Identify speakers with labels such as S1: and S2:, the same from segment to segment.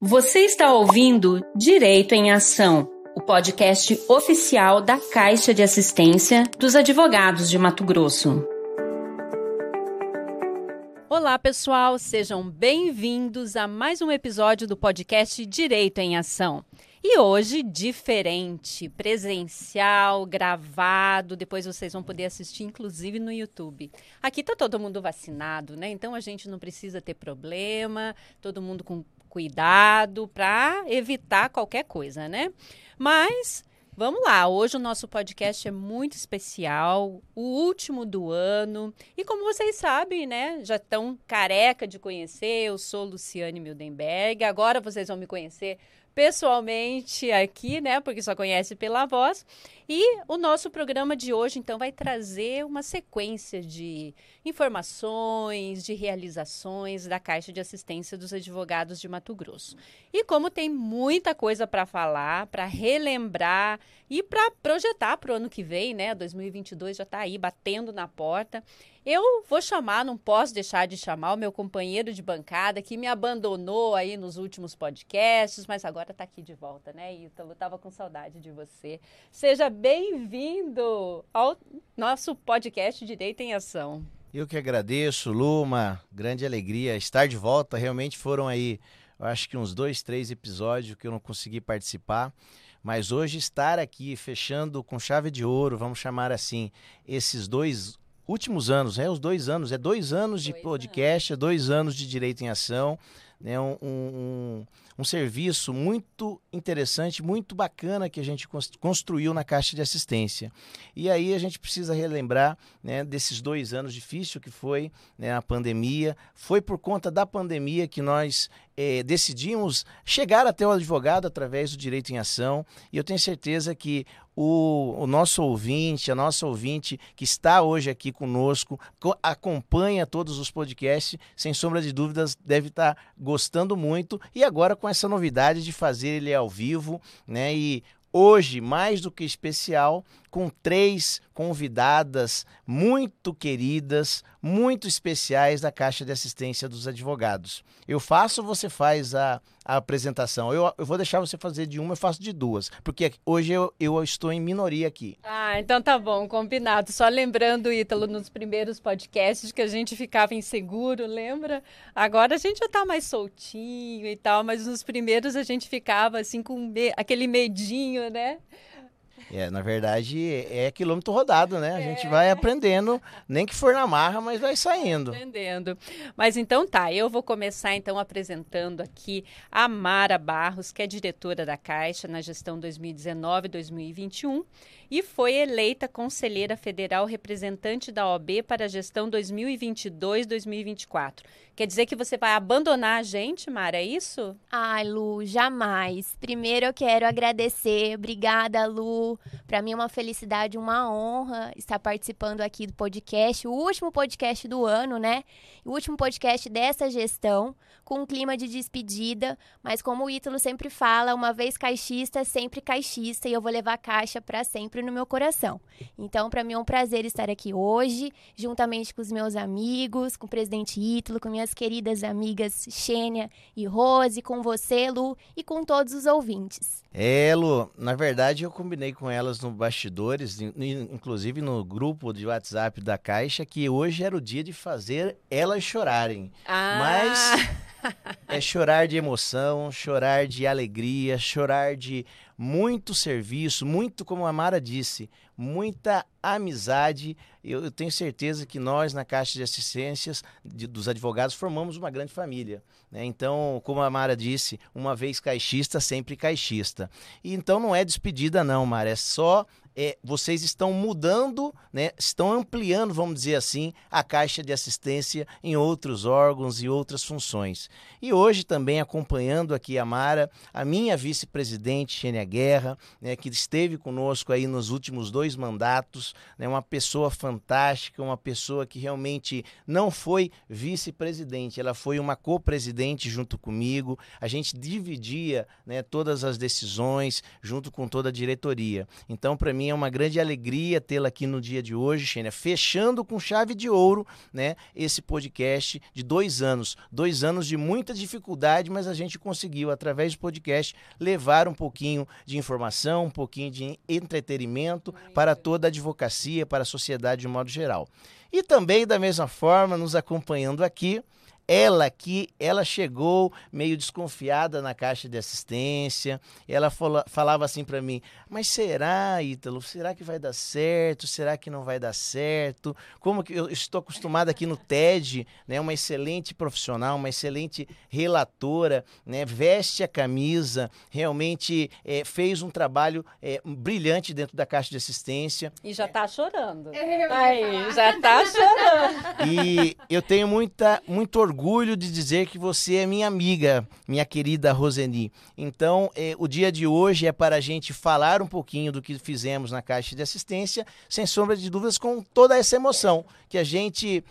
S1: Você está ouvindo Direito em Ação, o podcast oficial da Caixa de Assistência dos Advogados de Mato Grosso. Olá, pessoal, sejam bem-vindos a mais um episódio do podcast Direito em Ação. E hoje, diferente, presencial, gravado, depois vocês vão poder assistir, inclusive no YouTube. Aqui tá todo mundo vacinado, né? Então a gente não precisa ter problema, todo mundo com cuidado para evitar qualquer coisa, né? Mas Vamos lá, hoje o nosso podcast é muito especial, o último do ano. E como vocês sabem, né, já estão careca de conhecer, eu sou Luciane Mildenberg. Agora vocês vão me conhecer pessoalmente aqui, né? Porque só conhece pela voz. E o nosso programa de hoje, então, vai trazer uma sequência de informações, de realizações da Caixa de Assistência dos Advogados de Mato Grosso. E como tem muita coisa para falar, para relembrar e para projetar para o ano que vem, né? 2022 já está aí batendo na porta. Eu vou chamar, não posso deixar de chamar o meu companheiro de bancada que me abandonou aí nos últimos podcasts, mas agora está aqui de volta, né, Ítalo? Tava com saudade de você. Seja bem-vindo ao nosso podcast Direito em Ação.
S2: Eu que agradeço, Lu, uma grande alegria estar de volta. Realmente foram aí, eu acho que uns dois, três episódios que eu não consegui participar. Mas hoje estar aqui fechando com chave de ouro, vamos chamar assim, esses dois últimos anos, é os dois anos, é dois anos de dois podcast, anos. é dois anos de direito em ação, né? Um, um, um, serviço muito interessante, muito bacana que a gente construiu na Caixa de Assistência. E aí a gente precisa relembrar né, desses dois anos difícil que foi né, a pandemia. Foi por conta da pandemia que nós é, decidimos chegar até o advogado através do direito em ação. E eu tenho certeza que o, o, nosso ouvinte, a nossa ouvinte que está hoje aqui conosco, co acompanha todos os podcasts, sem sombra de dúvidas, deve estar gostando muito. E agora com essa novidade de fazer ele ao vivo, né? E hoje, mais do que especial, com três convidadas muito queridas, muito especiais da Caixa de Assistência dos Advogados. Eu faço você faz a, a apresentação? Eu, eu, vou deixar você fazer de uma, eu faço de duas, porque hoje eu, eu estou em minoria aqui.
S1: Ah, então tá bom, combinado. Só lembrando, Ítalo, nos primeiros podcasts que a gente ficava inseguro, lembra? Agora a gente já tá mais soltinho e tal, mas nos primeiros a gente ficava assim com me aquele medinho, né?
S2: É, na verdade, é quilômetro rodado, né? A gente é. vai aprendendo, nem que for na marra, mas vai saindo.
S1: Aprendendo. Mas então tá, eu vou começar então apresentando aqui a Mara Barros, que é diretora da Caixa na gestão 2019-2021 e foi eleita conselheira federal representante da OB para a gestão 2022-2024. Quer dizer que você vai abandonar a gente, Mara, é isso?
S3: Ai, Lu, jamais. Primeiro eu quero agradecer. Obrigada, Lu. Para mim é uma felicidade, uma honra estar participando aqui do podcast, o último podcast do ano, né? O último podcast dessa gestão, com um clima de despedida, mas como o Ítalo sempre fala, uma vez caixista, sempre caixista, e eu vou levar a caixa para sempre no meu coração. Então, para mim é um prazer estar aqui hoje, juntamente com os meus amigos, com o presidente Ítalo, com minhas minhas queridas amigas Xênia e Rose, com você, Lu, e com todos os ouvintes.
S2: É, Lu, na verdade eu combinei com elas no bastidores, inclusive no grupo de WhatsApp da Caixa, que hoje era o dia de fazer elas chorarem. Ah. Mas é chorar de emoção, chorar de alegria, chorar de muito serviço, muito, como a Mara disse, muita amizade. Eu, eu tenho certeza que nós, na Caixa de Assistências de, dos Advogados, formamos uma grande família. Né? Então, como a Mara disse, uma vez caixista, sempre caixista. E então não é despedida, não, Mara, é só é, vocês estão mudando, né, estão ampliando, vamos dizer assim, a caixa de assistência em outros órgãos e outras funções. E hoje também acompanhando aqui a Mara, a minha vice-presidente Xênia Guerra, né, que esteve conosco aí nos últimos dois mandatos, né, uma pessoa fantástica, uma pessoa que realmente não foi vice-presidente, ela foi uma co-presidente junto comigo, a gente dividia né, todas as decisões junto com toda a diretoria. Então, para mim, mim é uma grande alegria tê-la aqui no dia de hoje, Xênia, fechando com chave de ouro, né, esse podcast de dois anos. Dois anos de muita dificuldade, mas a gente conseguiu, através do podcast, levar um pouquinho de informação, um pouquinho de entretenimento para toda a advocacia, para a sociedade de modo geral. E também, da mesma forma, nos acompanhando aqui, ela que ela chegou meio desconfiada na caixa de assistência. Ela falou, falava assim para mim: "Mas será, Ítalo? Será que vai dar certo? Será que não vai dar certo? Como que eu estou acostumada aqui no TED, né, uma excelente profissional, uma excelente relatora, né, veste a camisa, realmente é, fez um trabalho é, brilhante dentro da caixa de assistência.
S1: E já está chorando. Aí, já está chorando.
S2: E eu tenho muita muito orgulho orgulho de dizer que você é minha amiga, minha querida Roseni. Então, eh, o dia de hoje é para a gente falar um pouquinho do que fizemos na Caixa de Assistência, sem sombra de dúvidas, com toda essa emoção que a gente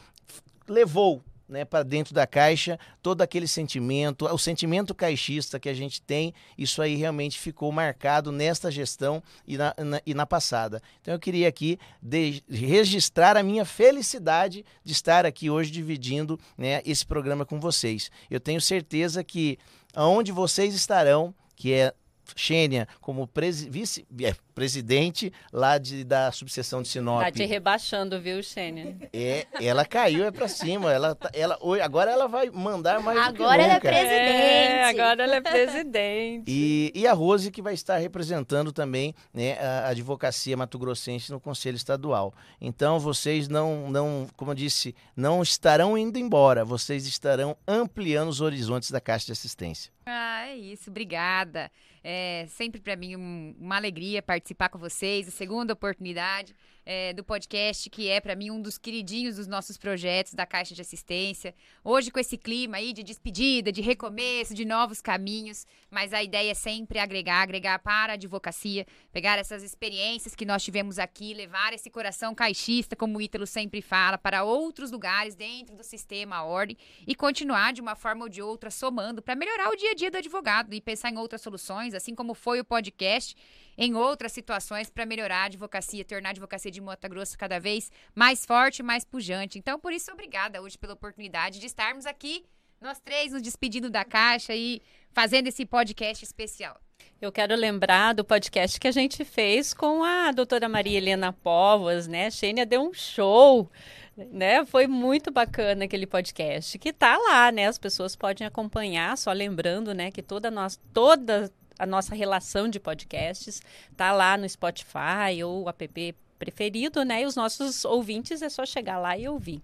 S2: levou né, para dentro da caixa, todo aquele sentimento, o sentimento caixista que a gente tem, isso aí realmente ficou marcado nesta gestão e na, na e na passada. Então eu queria aqui de, registrar a minha felicidade de estar aqui hoje dividindo né, esse programa com vocês. Eu tenho certeza que aonde vocês estarão, que é Xênia como vice-presidente é, lá de, da subseção de Sinop.
S1: Tá te rebaixando, viu, Xênia?
S2: É, ela caiu é para cima. Ela, tá, ela, agora ela vai mandar mais
S3: Agora ela é presidente. É,
S1: agora ela é presidente.
S2: e, e a Rose que vai estar representando também né, a advocacia mato-grossense no Conselho Estadual. Então vocês não, não, como eu disse, não estarão indo embora. Vocês estarão ampliando os horizontes da Caixa de Assistência.
S4: Ah, é isso. Obrigada. É sempre para mim um, uma alegria participar com vocês, a segunda oportunidade é, do podcast, que é para mim um dos queridinhos dos nossos projetos da Caixa de Assistência. Hoje, com esse clima aí de despedida, de recomeço, de novos caminhos, mas a ideia é sempre agregar, agregar para a advocacia, pegar essas experiências que nós tivemos aqui, levar esse coração caixista, como o Ítalo sempre fala, para outros lugares dentro do sistema, a ordem, e continuar de uma forma ou de outra somando para melhorar o dia a dia do advogado e pensar em outras soluções, assim como foi o podcast em outras situações para melhorar a advocacia, tornar a advocacia de Mota Grosso cada vez mais forte mais pujante. Então, por isso, obrigada hoje pela oportunidade de estarmos aqui, nós três, nos despedindo da caixa e fazendo esse podcast especial.
S1: Eu quero lembrar do podcast que a gente fez com a doutora Maria Helena Povas, né? A Xênia deu um show, né? Foi muito bacana aquele podcast, que tá lá, né? As pessoas podem acompanhar, só lembrando, né, que toda nós, toda a nossa relação de podcasts tá lá no Spotify ou app preferido, né? E os nossos ouvintes é só chegar lá e ouvir.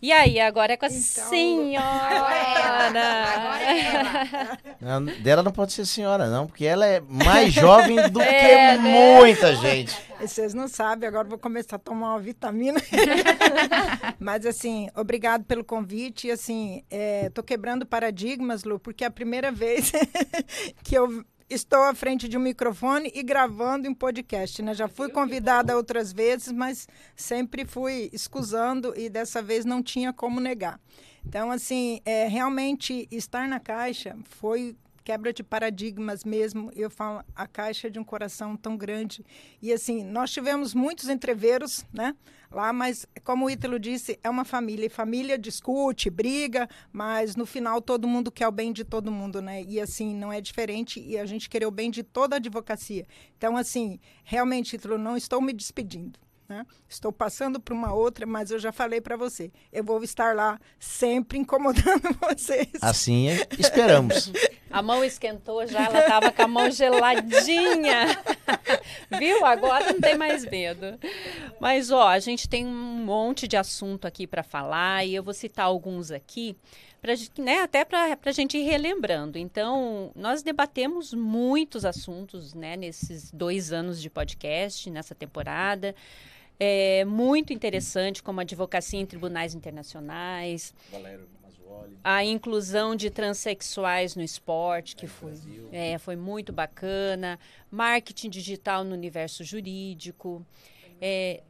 S1: E aí, agora é com a então, senhora. Agora é ela. Agora é.
S2: Não, dela não pode ser senhora, não, porque ela é mais jovem do é, que né? muita gente.
S5: Vocês não sabem, agora vou começar a tomar uma vitamina. Mas, assim, obrigado pelo convite. E, assim, é, tô quebrando paradigmas, Lu, porque é a primeira vez que eu estou à frente de um microfone e gravando em podcast, né? Já fui convidada outras vezes, mas sempre fui escusando e dessa vez não tinha como negar. Então, assim, é, realmente estar na caixa foi quebra de paradigmas mesmo. Eu falo a caixa de um coração tão grande. E assim, nós tivemos muitos entreveros, né? Lá, mas como o Ítalo disse, é uma família. E família discute, briga, mas no final todo mundo quer o bem de todo mundo, né? E assim, não é diferente e a gente quer o bem de toda a advocacia. Então, assim, realmente, Ítalo, não estou me despedindo. Né? Estou passando para uma outra, mas eu já falei para você, eu vou estar lá sempre incomodando vocês.
S2: Assim esperamos.
S1: A mão esquentou já, ela estava com a mão geladinha. Viu? Agora não tem mais medo. Mas, ó, a gente tem um monte de assunto aqui para falar e eu vou citar alguns aqui. Pra, né, até para a gente ir relembrando. Então, nós debatemos muitos assuntos né, nesses dois anos de podcast, nessa temporada é, muito interessante, como a advocacia em tribunais internacionais. Valério a inclusão de transexuais no esporte, que foi, é, foi muito bacana. Marketing digital no universo jurídico. É,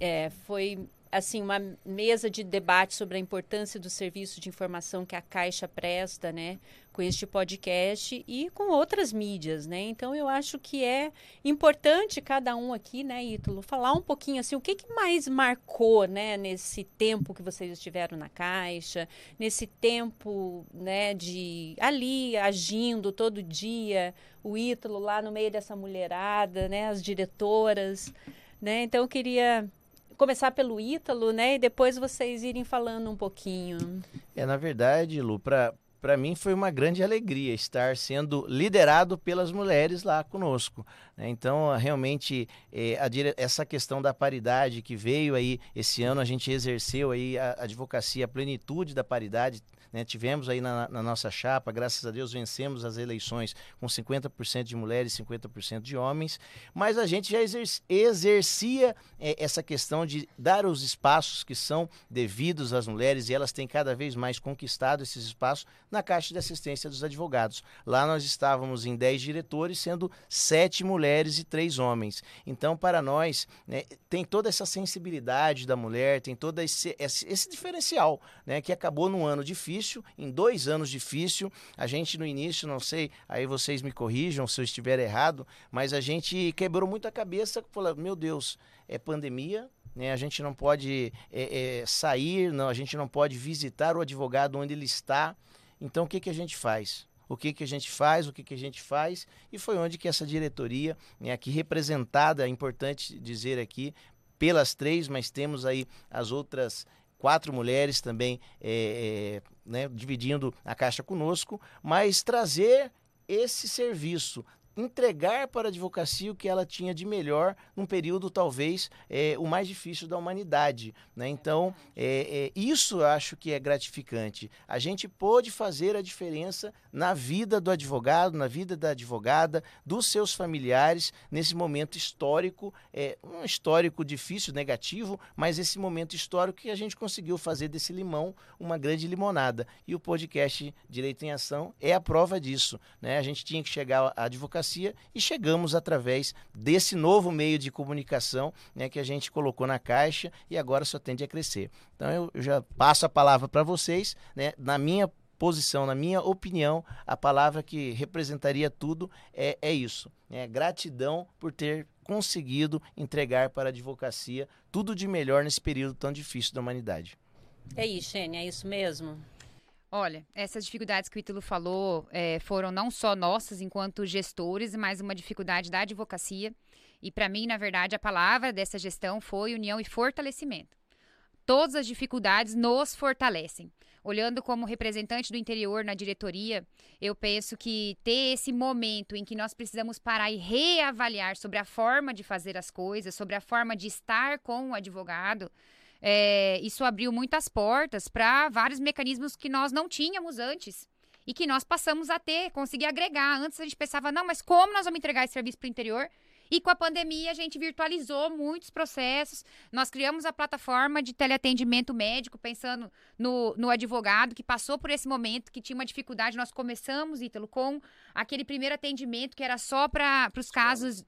S1: é, foi assim uma mesa de debate sobre a importância do serviço de informação que a Caixa presta, né, com este podcast e com outras mídias, né? Então eu acho que é importante cada um aqui, né, Ítalo, falar um pouquinho assim, o que, que mais marcou, né, nesse tempo que vocês estiveram na Caixa, nesse tempo, né, de ali agindo todo dia, o Ítalo lá no meio dessa mulherada, né, as diretoras, né? Então eu queria começar pelo Ítalo, né? E depois vocês irem falando um pouquinho.
S2: É, na verdade, Lu, para mim foi uma grande alegria estar sendo liderado pelas mulheres lá conosco. Né? Então, realmente, é, a, essa questão da paridade que veio aí esse ano, a gente exerceu aí a advocacia, a plenitude da paridade, né? Tivemos aí na, na, nossa chapa, graças a Deus, vencemos as eleições com 50% de mulheres e 50% de homens, mas a gente já exercia é, essa questão de dar os espaços que são devidos às mulheres e elas têm cada vez mais conquistado esses espaços na Caixa de Assistência dos Advogados. Lá nós estávamos em 10 diretores, sendo 7 mulheres e 3 homens. Então, para nós, né, tem toda essa sensibilidade da mulher, tem todo esse, esse, esse diferencial, né, que acabou num ano difícil difícil, em dois anos difícil. A gente no início, não sei, aí vocês me corrijam se eu estiver errado, mas a gente quebrou muito a cabeça, falou, meu Deus, é pandemia, né? A gente não pode é, é, sair, não, a gente não pode visitar o advogado onde ele está. Então o que, que a gente faz? o que, que a gente faz, o que, que a gente faz, e foi onde que essa diretoria, né, aqui representada, é importante dizer aqui, pelas três, mas temos aí as outras quatro mulheres também é, é, né, dividindo a caixa conosco, mas trazer esse serviço entregar para a advocacia o que ela tinha de melhor num período talvez é, o mais difícil da humanidade. Né? Então, é, é, isso eu acho que é gratificante. A gente pôde fazer a diferença na vida do advogado, na vida da advogada, dos seus familiares, nesse momento histórico, é, um histórico difícil, negativo, mas esse momento histórico que a gente conseguiu fazer desse limão uma grande limonada. E o podcast Direito em Ação é a prova disso. Né? A gente tinha que chegar à advocacia democracia e chegamos através desse novo meio de comunicação né, que a gente colocou na caixa e agora só tende a crescer. Então eu, já passo a palavra para vocês, né, na minha posição, na minha opinião, a palavra que representaria tudo é, é isso. É gratidão por ter conseguido entregar para a advocacia tudo de melhor nesse período tão difícil da humanidade.
S1: É isso, Xênia, é isso mesmo?
S4: Olha, essas dificuldades que o Ítalo falou é, foram não só nossas enquanto gestores, mas uma dificuldade da advocacia. E para mim, na verdade, a palavra dessa gestão foi união e fortalecimento. Todas as dificuldades nos fortalecem. Olhando como representante do interior na diretoria, eu penso que ter esse momento em que nós precisamos parar e reavaliar sobre a forma de fazer as coisas, sobre a forma de estar com o advogado, é, isso abriu muitas portas para vários mecanismos que nós não tínhamos antes e que nós passamos a ter, conseguir agregar. Antes a gente pensava, não, mas como nós vamos entregar esse serviço para o interior? E com a pandemia, a gente virtualizou muitos processos. Nós criamos a plataforma de teleatendimento médico, pensando no, no advogado que passou por esse momento, que tinha uma dificuldade. Nós começamos, Ítalo, com aquele primeiro atendimento que era só para os casos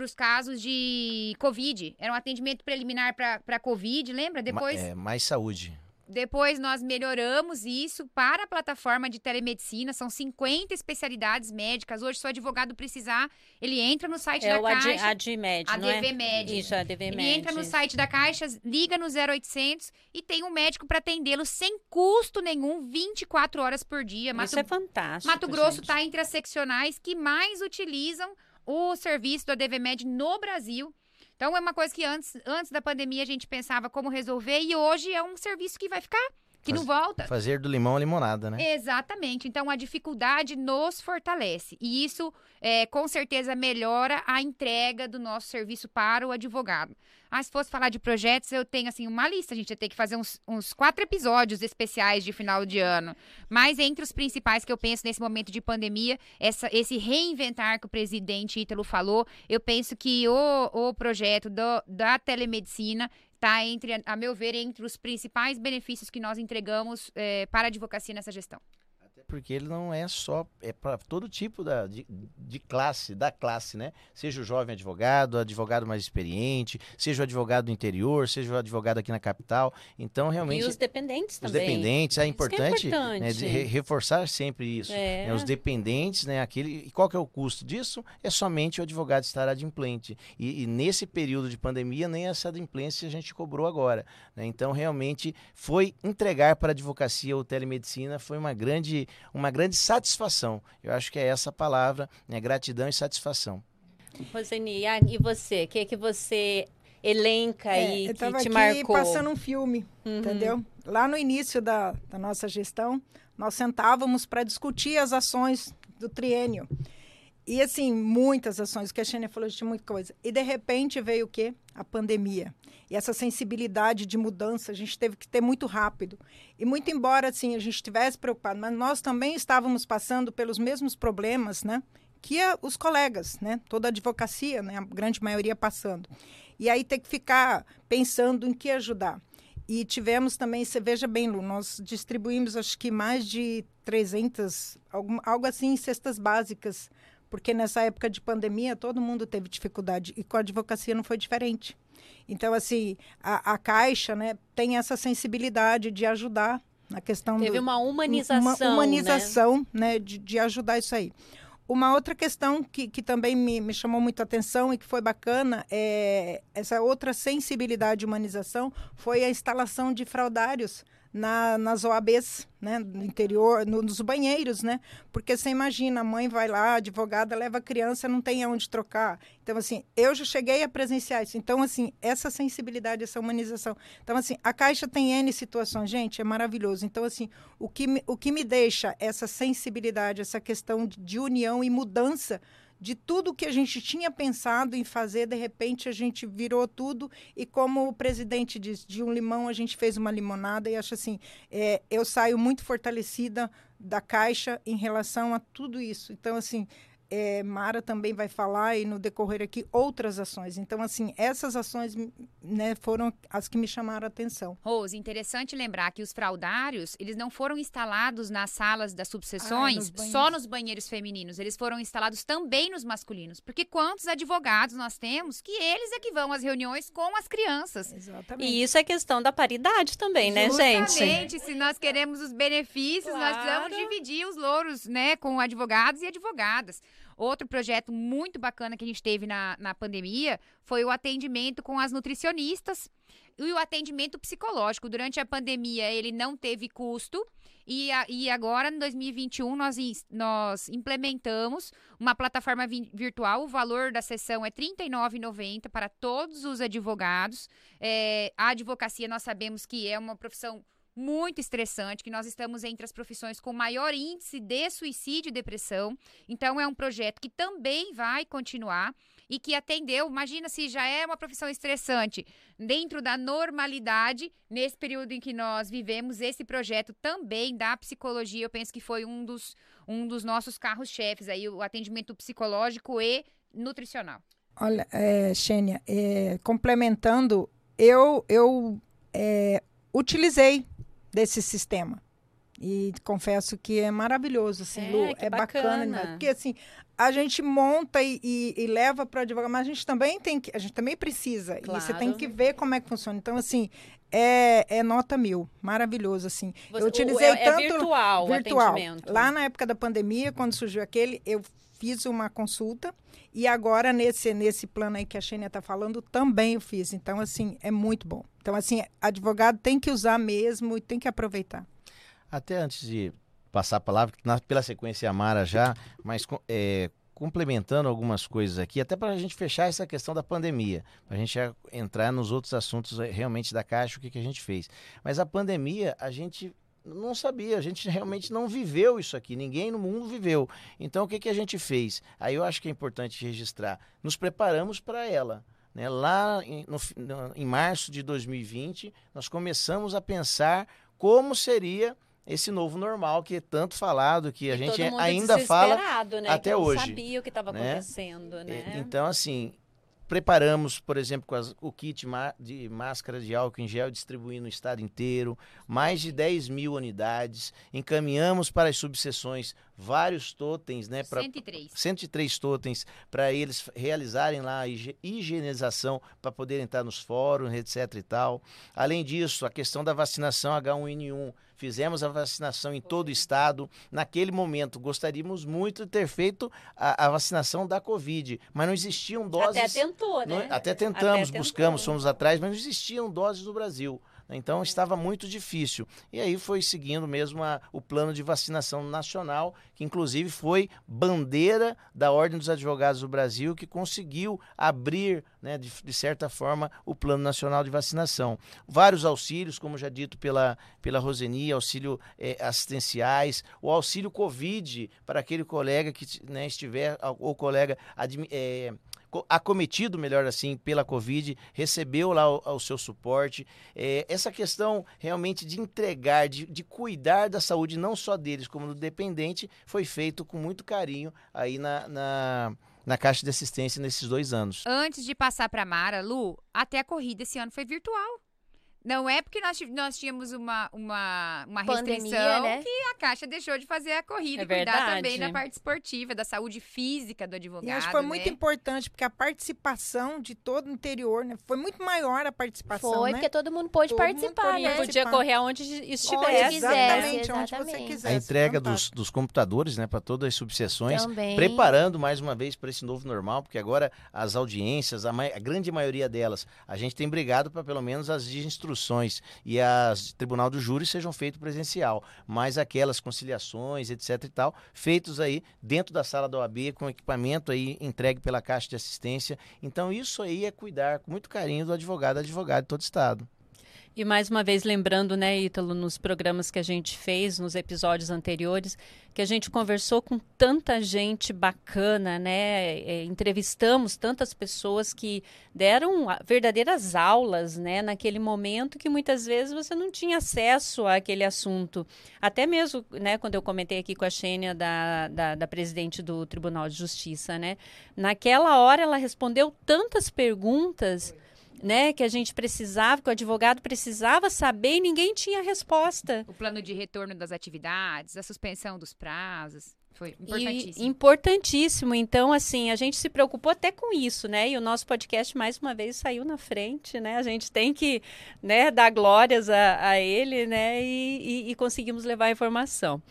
S4: para os casos de Covid. Era um atendimento preliminar para Covid, lembra? Depois.
S2: É, mais saúde.
S4: Depois nós melhoramos isso para a plataforma de telemedicina. São 50 especialidades médicas. Hoje, se o advogado precisar, ele entra no site
S1: é
S4: da
S1: o
S4: Caixa.
S1: A DMed,
S4: a
S1: não é?
S4: DVMed.
S1: Isso, a DVMed.
S4: Ele entra no site da Caixa, liga no 0800 e tem um médico para atendê-lo sem custo nenhum, 24 horas por dia.
S1: Mato, Isso é fantástico.
S4: Mato Grosso está entre as seccionais que mais utilizam o serviço do ADVMed no Brasil. Então, é uma coisa que antes, antes da pandemia a gente pensava como resolver e hoje é um serviço que vai ficar que Faz, não volta.
S2: Fazer do limão a limonada, né?
S4: Exatamente. Então a dificuldade nos fortalece. E isso, é, com certeza, melhora a entrega do nosso serviço para o advogado. Ah, se fosse falar de projetos, eu tenho assim uma lista. A gente ia ter que fazer uns, uns quatro episódios especiais de final de ano. Mas entre os principais que eu penso nesse momento de pandemia, essa, esse reinventar que o presidente Ítalo falou, eu penso que o, o projeto do, da telemedicina está entre, a meu ver, entre os principais benefícios que nós entregamos é, para a advocacia nessa gestão.
S2: Porque ele não é só é para todo tipo da, de, de, classe, da classe, né? Seja o jovem advogado, advogado mais experiente, seja o advogado do interior, seja o advogado aqui na capital. Então, realmente.
S1: E os dependentes
S2: os
S1: também.
S2: Os dependentes, é importante,
S1: é importante.
S2: Né, re, reforçar sempre isso.
S1: É.
S2: Né, os dependentes, né? Aquele, e qual que é o custo disso? É somente o advogado estar adimplente. E, e nesse período de pandemia, nem essa adimplência a gente cobrou agora. Né? Então, realmente, foi entregar para a advocacia ou telemedicina foi uma grande, uma grande satisfação. Eu acho que é essa a palavra, né? gratidão e satisfação.
S1: Roseni, e você? O que, que você elenca
S5: é,
S1: aí
S5: eu
S1: que te
S5: aqui
S1: marcou?
S5: passando um filme,
S1: Uhum.
S5: entendeu? Lá no início da, da nossa gestão, nós sentávamos para discutir as ações do triênio. E assim, muitas ações, que a Xênia falou, tinha muita coisa. E de repente veio o quê? A pandemia. E essa sensibilidade de mudança a gente teve que ter muito rápido. E muito embora assim a gente estivesse preocupado, mas nós também estávamos passando pelos mesmos problemas, né? Que os colegas, né? Toda a advocacia, né? A grande maioria passando. E aí ter que ficar pensando em que ajudar. E tivemos também, você veja bem, Lu, nós distribuímos acho que mais de 300, algo, algo assim, cestas básicas porque nessa época de pandemia todo mundo teve dificuldade e com a advocacia não foi diferente. Então, assim, a, a Caixa né, tem essa sensibilidade de ajudar na questão
S1: Teve
S5: do,
S1: uma humanização.
S5: Uma humanização,
S1: né?
S5: né de, de ajudar isso aí. Uma outra questão que, que também me, me chamou muito a atenção e que foi bacana, é essa outra sensibilidade de humanização foi a instalação de fraudários na, nas OABs, né, no interior, no, nos banheiros, né? Porque você imagina, a mãe vai lá, a advogada leva a criança, não tem aonde trocar. Então, assim, eu já cheguei a presenciar isso. Então, assim, essa sensibilidade, essa humanização. Então, assim, a Caixa tem N situações, gente, é maravilhoso. Então, assim, o que me, o que me deixa essa sensibilidade, essa questão de, de união e mudança de tudo que a gente tinha pensado em fazer, de repente a gente virou tudo e como o presidente diz, de um limão a gente fez uma limonada e acho assim, é, eu saio muito fortalecida da Caixa em relação a tudo isso. Então, assim, é, Mara também vai falar e no decorrer aqui outras ações. Então, assim, essas ações né, foram as que me chamaram a atenção.
S4: Rose, interessante lembrar que os fraudários, eles não foram instalados nas salas das subseções
S5: Ah, nos
S4: só nos banheiros femininos, eles foram instalados também nos masculinos. Porque quantos advogados nós temos que eles é que vão às reuniões com as crianças.
S5: Exatamente.
S1: E isso é questão da paridade também, né, gente?
S4: Justamente, se nós queremos os benefícios, nós
S1: Claro.
S4: precisamos dividir os louros, né, com advogados e advogadas. Outro projeto muito bacana que a gente teve na, na pandemia foi o atendimento com as nutricionistas e o atendimento psicológico. Durante a pandemia, ele não teve custo. E, a- e agora, em 2021, nós, nós implementamos uma plataforma vi- virtual. O valor da sessão é R$ 39,90 para todos os advogados. É, a advocacia, nós sabemos que é uma profissão muito estressante, que nós estamos entre as profissões com maior índice de suicídio e depressão. Então, é um projeto que também vai continuar e que atendeu. Imagina se já é uma profissão estressante, dentro da normalidade, nesse período em que nós vivemos, esse projeto também da psicologia, eu penso que foi um dos, um dos nossos carros-chefes aí, o atendimento psicológico e nutricional.
S5: Olha, é, Xênia, é, complementando, eu, eu é, utilizei desse sistema. E confesso que é maravilhoso, assim,
S1: É,
S5: Lu,
S1: que
S5: é bacana.
S1: bacana.
S5: Porque, assim, a gente monta e, e- e leva para advogado, mas a gente também tem que, a gente também precisa. E você tem
S1: Claro.
S5: que ver como é que funciona. Então, assim, é, é nota mil. Maravilhoso, assim.
S1: Você-
S5: eu
S1: o-
S5: utilizei
S1: é, é
S5: tanto
S1: virtual, o
S5: virtual.
S1: atendimento.
S5: Lá na época da pandemia, quando surgiu aquele, eu fiz uma consulta e agora nesse nesse plano aí que a Xênia está falando, também eu fiz. Então, assim, é muito bom. Então, assim, advogado tem que usar mesmo e tem que aproveitar.
S2: Até antes de passar a palavra, na- pela sequência a Mara já, mas é, complementando algumas coisas aqui, até para a gente fechar essa questão da pandemia, para a gente entrar nos outros assuntos eh, realmente da Caixa, o que, que a gente fez. Mas a pandemia, a gente não sabia, a gente realmente não viveu isso aqui, ninguém no mundo viveu. Então, o que, que a gente fez? Aí eu acho que é importante registrar, nos preparamos para ela. Né? Lá em, no em março de 2020, nós começamos a pensar como seria esse novo normal que é tanto falado, que a
S1: E
S2: gente ainda fala
S1: né?
S2: até hoje,
S1: sabia o que estava
S2: né?
S1: acontecendo, né?
S2: Então, assim, preparamos, por exemplo, com as, o kit de máscara de álcool em gel distribuindo no estado inteiro, mais de 10 mil unidades. Encaminhamos para as subseções vários totens, né? Pra,
S4: 103.
S2: 103 totens para eles realizarem lá a higienização para poder entrar nos fóruns, etc e tal. Além disso, a questão da vacinação H1N1 fizemos a vacinação em todo o estado. Naquele momento, gostaríamos muito de ter feito a, a vacinação da Covid, mas não existiam doses.
S1: Até tentou, né?
S2: Não, até tentamos, até buscamos, fomos atrás, mas não existiam doses no Brasil. Então estava muito difícil. E aí foi seguindo mesmo a, o plano de vacinação nacional, que inclusive foi bandeira da Ordem dos Advogados do Brasil, que conseguiu abrir, né, de, de certa forma, o plano nacional de vacinação. Vários auxílios, como já dito pela, pela Roseni, auxílio eh, assistenciais, o auxílio Covid para aquele colega que né, estiver, ou colega. Eh, acometido, melhor assim, pela Covid, recebeu lá o, o seu suporte. É, essa questão realmente de entregar, de, de cuidar da saúde não só deles, como do dependente, foi feito com muito carinho aí na, na na Caixa de Assistência nesses dois anos.
S4: Antes de passar para Mara, Lu, até a corrida esse ano foi virtual. Não é porque nós, nós tínhamos uma, uma, uma Pandemia, restrição né? que a Caixa deixou de fazer a corrida
S1: é
S4: e cuidar também da parte esportiva, da saúde física do advogado. E
S5: acho foi
S4: né?
S5: muito importante, porque a participação de todo o interior, né? Foi muito maior a participação.
S3: Foi,
S5: né?
S3: porque todo mundo pôde todo participar,
S1: mundo
S3: né?
S1: Podia correr aonde estivesse.
S5: Exatamente, onde você quisesse.
S2: A entrega dos, dos computadores, né, para todas as subseções, também. preparando mais uma vez para esse novo normal, porque agora as audiências, a, a grande maioria delas, a gente tem brigado para pelo menos as instruções e as tribunal do júri sejam feitos presencial, mas aquelas conciliações, etc e tal, feitos aí dentro da sala da OAB com equipamento aí entregue pela Caixa de Assistência. Então isso aí é cuidar com muito carinho do advogado, advogado de todo estado.
S1: E mais uma vez lembrando, né, Ítalo, nos programas que a gente fez, nos episódios anteriores, que a gente conversou com tanta gente bacana, né? É, entrevistamos tantas pessoas que deram verdadeiras aulas, né? Naquele momento que muitas vezes você não tinha acesso àquele assunto. Até mesmo, né? Quando eu comentei aqui com a Xênia, da, da, da presidente do Tribunal de Justiça, né? Naquela hora ela respondeu tantas perguntas né, que a gente precisava, que o advogado precisava saber e ninguém tinha resposta.
S4: O plano de retorno das atividades, a suspensão dos prazos. Foi importantíssimo.
S1: E, importantíssimo. Então, assim, a gente se preocupou até com isso, né? E o nosso podcast, mais uma vez, saiu na frente, né? A gente tem que né, dar glórias a, a ele, né? E, e, e conseguimos levar a informação.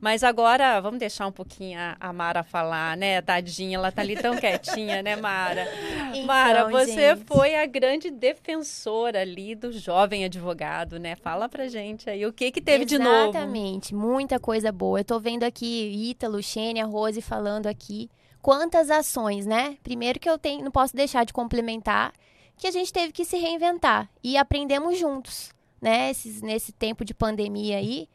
S1: Mas agora, vamos deixar um pouquinho a, a, Mara falar, né? Tadinha, ela tá ali tão quietinha, né, Mara? Então, Mara, você gente. foi a grande defensora ali do jovem advogado, né? Fala pra gente aí o que que teve
S3: Exatamente,
S1: de novo.
S3: Exatamente, muita coisa boa. Eu tô vendo aqui Ítalo, Xênia, Rose falando aqui quantas ações, né? Primeiro que eu tenho, não posso deixar de complementar que a gente teve que se reinventar e aprendemos juntos, né? Esses, nesse tempo de pandemia aí,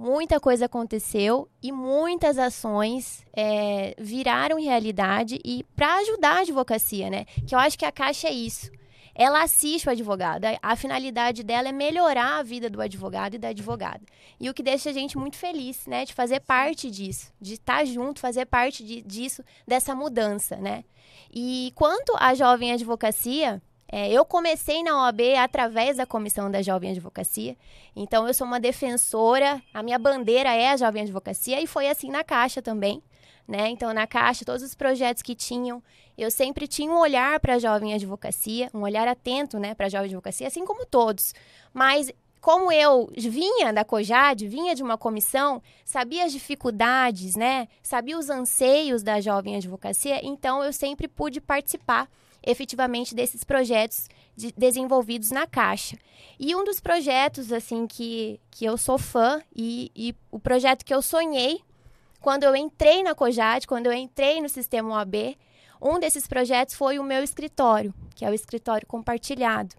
S3: muita coisa aconteceu e muitas ações é, viraram realidade e para ajudar a advocacia, né? Que eu acho que a Caixa é isso. Ela assiste o advogado. A finalidade dela é melhorar a vida do advogado e da advogada. E o que deixa a gente muito feliz, né? De fazer parte disso, de estar junto, fazer parte de, disso, dessa mudança, né? E quanto à jovem advocacia, é, eu comecei na OAB através da Comissão da Jovem Advocacia, então eu sou uma defensora, a minha bandeira é a Jovem Advocacia e foi assim na Caixa também. Né? Então, na Caixa, todos os projetos que tinham, eu sempre tinha um olhar para a jovem advocacia, um olhar atento né, para a jovem advocacia, assim como todos. Mas como eu vinha da COJAD, vinha de uma comissão, sabia as dificuldades, né? Sabia os anseios da jovem advocacia, então eu sempre pude participar efetivamente desses projetos de, desenvolvidos na Caixa. E um dos projetos, assim, que, que eu sou fã e, e o projeto que eu sonhei quando eu entrei na COJAD, quando eu entrei no sistema OAB, um desses projetos foi o meu escritório, que é o escritório compartilhado.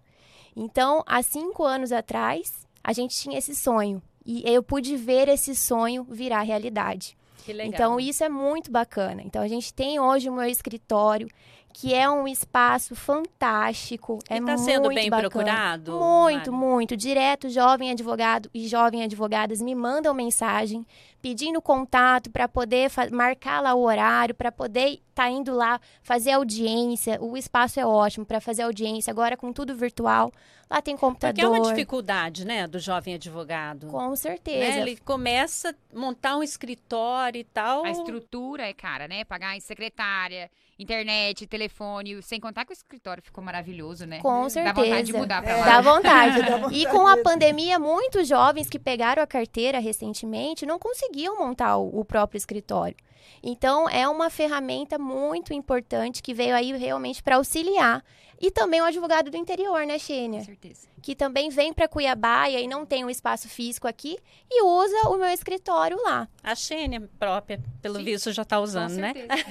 S3: Então, há cinco anos atrás, a gente tinha esse sonho. E eu pude ver esse sonho virar realidade. Então, isso é muito bacana. Então, a gente tem hoje o meu escritório, que é um espaço fantástico.
S1: E
S3: é
S1: sendo
S3: muito
S1: bem
S3: bacana.
S1: procurado?
S3: Muito,
S1: Mari?
S3: muito. Direto, jovem advogado e jovem advogadas me mandam mensagem pedindo contato para poder marcar lá o horário, para poder estar indo lá fazer audiência. O espaço é ótimo para fazer audiência, agora com tudo virtual. Lá tem computador.
S1: Porque é uma dificuldade, né, do jovem advogado.
S3: Com certeza.
S1: Né? Ele começa a montar um escritório e tal.
S4: A estrutura é cara, né? Pagar em secretária, internet, telefone, sem contar que o escritório ficou maravilhoso, né?
S3: Com
S4: Dá
S3: certeza.
S4: vontade de mudar pra lá.
S3: Dá vontade.
S5: Dá vontade
S3: E com a pandemia, muitos jovens que pegaram a carteira recentemente não conseguiam montar o, o próprio escritório. Então, é uma ferramenta muito importante que veio aí realmente para auxiliar. E também o advogado do interior, né,
S4: Com
S3: Xênia?
S4: certeza.
S3: Que também vem para Cuiabá e aí não tem um espaço físico aqui e usa o meu escritório lá.
S1: A Xênia própria, pelo
S4: Sim,
S1: visto, já está usando,
S4: Com
S1: né?
S4: certeza.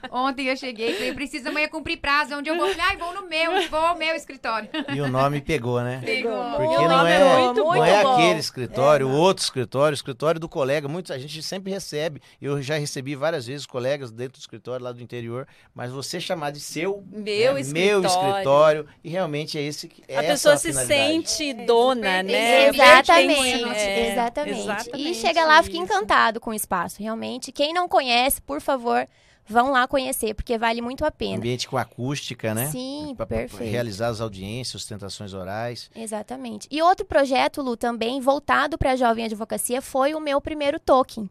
S4: Ontem eu cheguei e falei, preciso amanhã cumprir prazo. Onde eu vou? Falei, ai, vou no meu, vou ao meu escritório.
S2: E o nome pegou, né?
S4: Pegou.
S2: Porque
S3: Muito
S2: não é,
S3: bom,
S2: não
S3: muito
S2: é
S3: bom.
S2: aquele escritório, o outro escritório, o escritório do colega. Muitos, a gente sempre recebe. Eu já recebi várias vezes colegas dentro do escritório lá do interior, mas você chamar de seu,
S1: Meu
S2: né,
S1: escritório.
S2: meu escritório, e realmente é esse que é
S1: pessoa se sente dona, né?
S4: É,
S3: Exatamente,
S1: é,
S3: exatamente.
S1: exatamente
S3: E chega lá, fica encantado com o espaço, realmente. Quem não conhece, por favor, vão lá conhecer, porque vale muito a pena.
S2: Ambiente com acústica, né?
S3: Sim,
S2: Pra- pra
S3: perfeito.
S2: Realizar as audiências, sustentações orais.
S3: Exatamente. E outro projeto, Lu, também voltado para a jovem advocacia foi o meu primeiro token.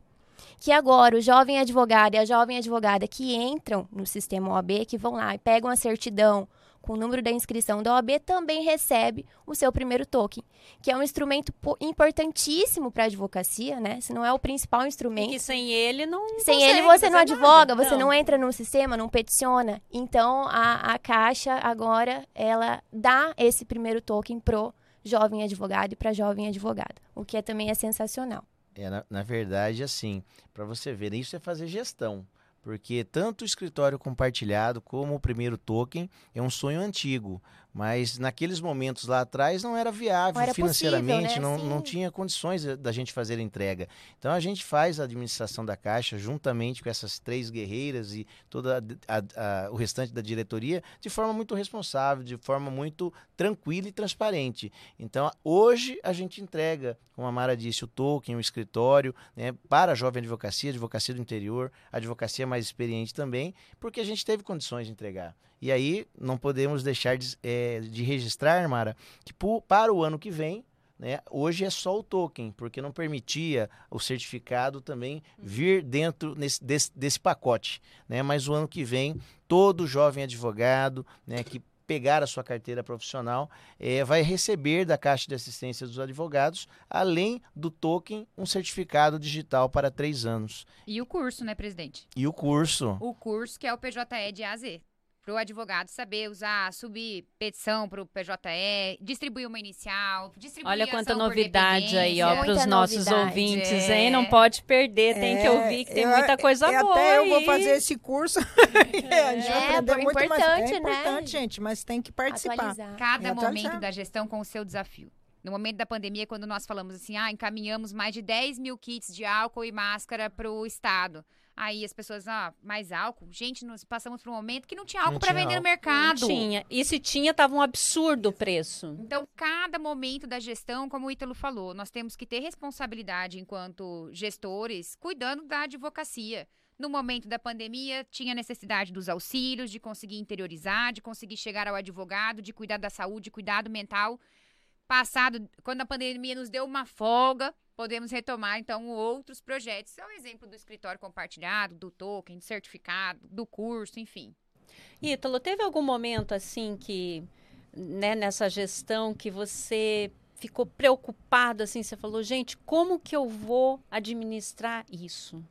S3: Que agora o jovem advogado e a jovem advogada que entram no sistema OAB, que vão lá e pegam a certidão com o número da inscrição da OAB, também recebe o seu primeiro token, que é um instrumento po- importantíssimo para a advocacia, né? Se não é o principal
S1: E
S3: instrumento.
S1: que sem ele não
S3: Sem ele você não advoga,
S1: nada.
S3: você não entra no sistema, não peticiona. Então a, a Caixa agora ela dá esse primeiro token pro jovem advogado e para jovem advogada, o que é, também é sensacional.
S2: É, na, na verdade, assim, para você ver, isso é fazer gestão. Porque tanto o escritório compartilhado como o primeiro token é um sonho antigo. Mas naqueles momentos lá atrás não era viável
S3: Não era
S2: financeiramente,
S3: possível, né?
S2: não, não tinha condições da- da gente fazer a entrega. Então a gente faz a administração da Caixa juntamente com essas três guerreiras e todo o restante da diretoria de forma muito responsável, de forma muito tranquila e transparente. Então hoje a gente entrega, como a Mara disse, o token, o escritório, né, para a jovem advocacia, advocacia do interior, advocacia mais experiente também, porque a gente teve condições de entregar. E aí não podemos deixar de, eh, de registrar, Mara, que pu- para o ano que vem, né, hoje é só o token, porque não permitia o certificado também vir dentro nesse- desse, desse pacote. Né, mas o ano que vem, todo jovem advogado né, que pegar a sua carteira profissional eh, vai receber da Caixa de Assistência dos Advogados, além do token, um certificado digital para três anos.
S4: E o curso, né, presidente?
S2: E o curso.
S4: O curso que é o PJE de A a Z. Para o advogado saber usar, subir petição para o PJE, distribuir uma inicial, distribuir
S1: Olha quanta novidade aí, ó, para os nossos
S3: novidade,
S1: ouvintes,
S4: é.
S1: hein? Não pode perder, tem que
S5: É,
S1: ouvir que tem
S5: eu-
S1: muita coisa
S5: e
S1: boa.
S5: Até eu vou
S1: aí.
S5: fazer esse curso. a gente vai
S3: É,
S5: aprender
S3: pô,
S5: muito
S3: importante,
S5: É
S3: né?
S5: importante, gente, mas tem que participar.
S3: Atualizar.
S4: Cada
S5: atualizar.
S4: momento da gestão com o seu desafio. No momento da pandemia, quando nós falamos assim, ah, encaminhamos mais de 10 mil kits de álcool e máscara para o Estado. Aí as pessoas, ah, mais álcool? Gente, nós passamos por um momento que não tinha álcool para vender no
S2: álcool.
S4: mercado.
S1: Não tinha. E se tinha, tava um absurdo o preço.
S4: Então, cada momento da gestão, como o Ítalo falou, nós temos que ter responsabilidade enquanto gestores, cuidando da advocacia. No momento da pandemia, tinha necessidade dos auxílios, de conseguir interiorizar, de conseguir chegar ao advogado, de cuidar da saúde, cuidado mental. Passado, quando a pandemia nos deu uma folga, podemos retomar, então, outros projetos. É o exemplo do escritório compartilhado, do token, do certificado, do curso, enfim.
S1: Ítalo, teve algum momento assim que, né, nessa gestão que você ficou preocupado assim, você falou, gente, como que eu vou administrar isso?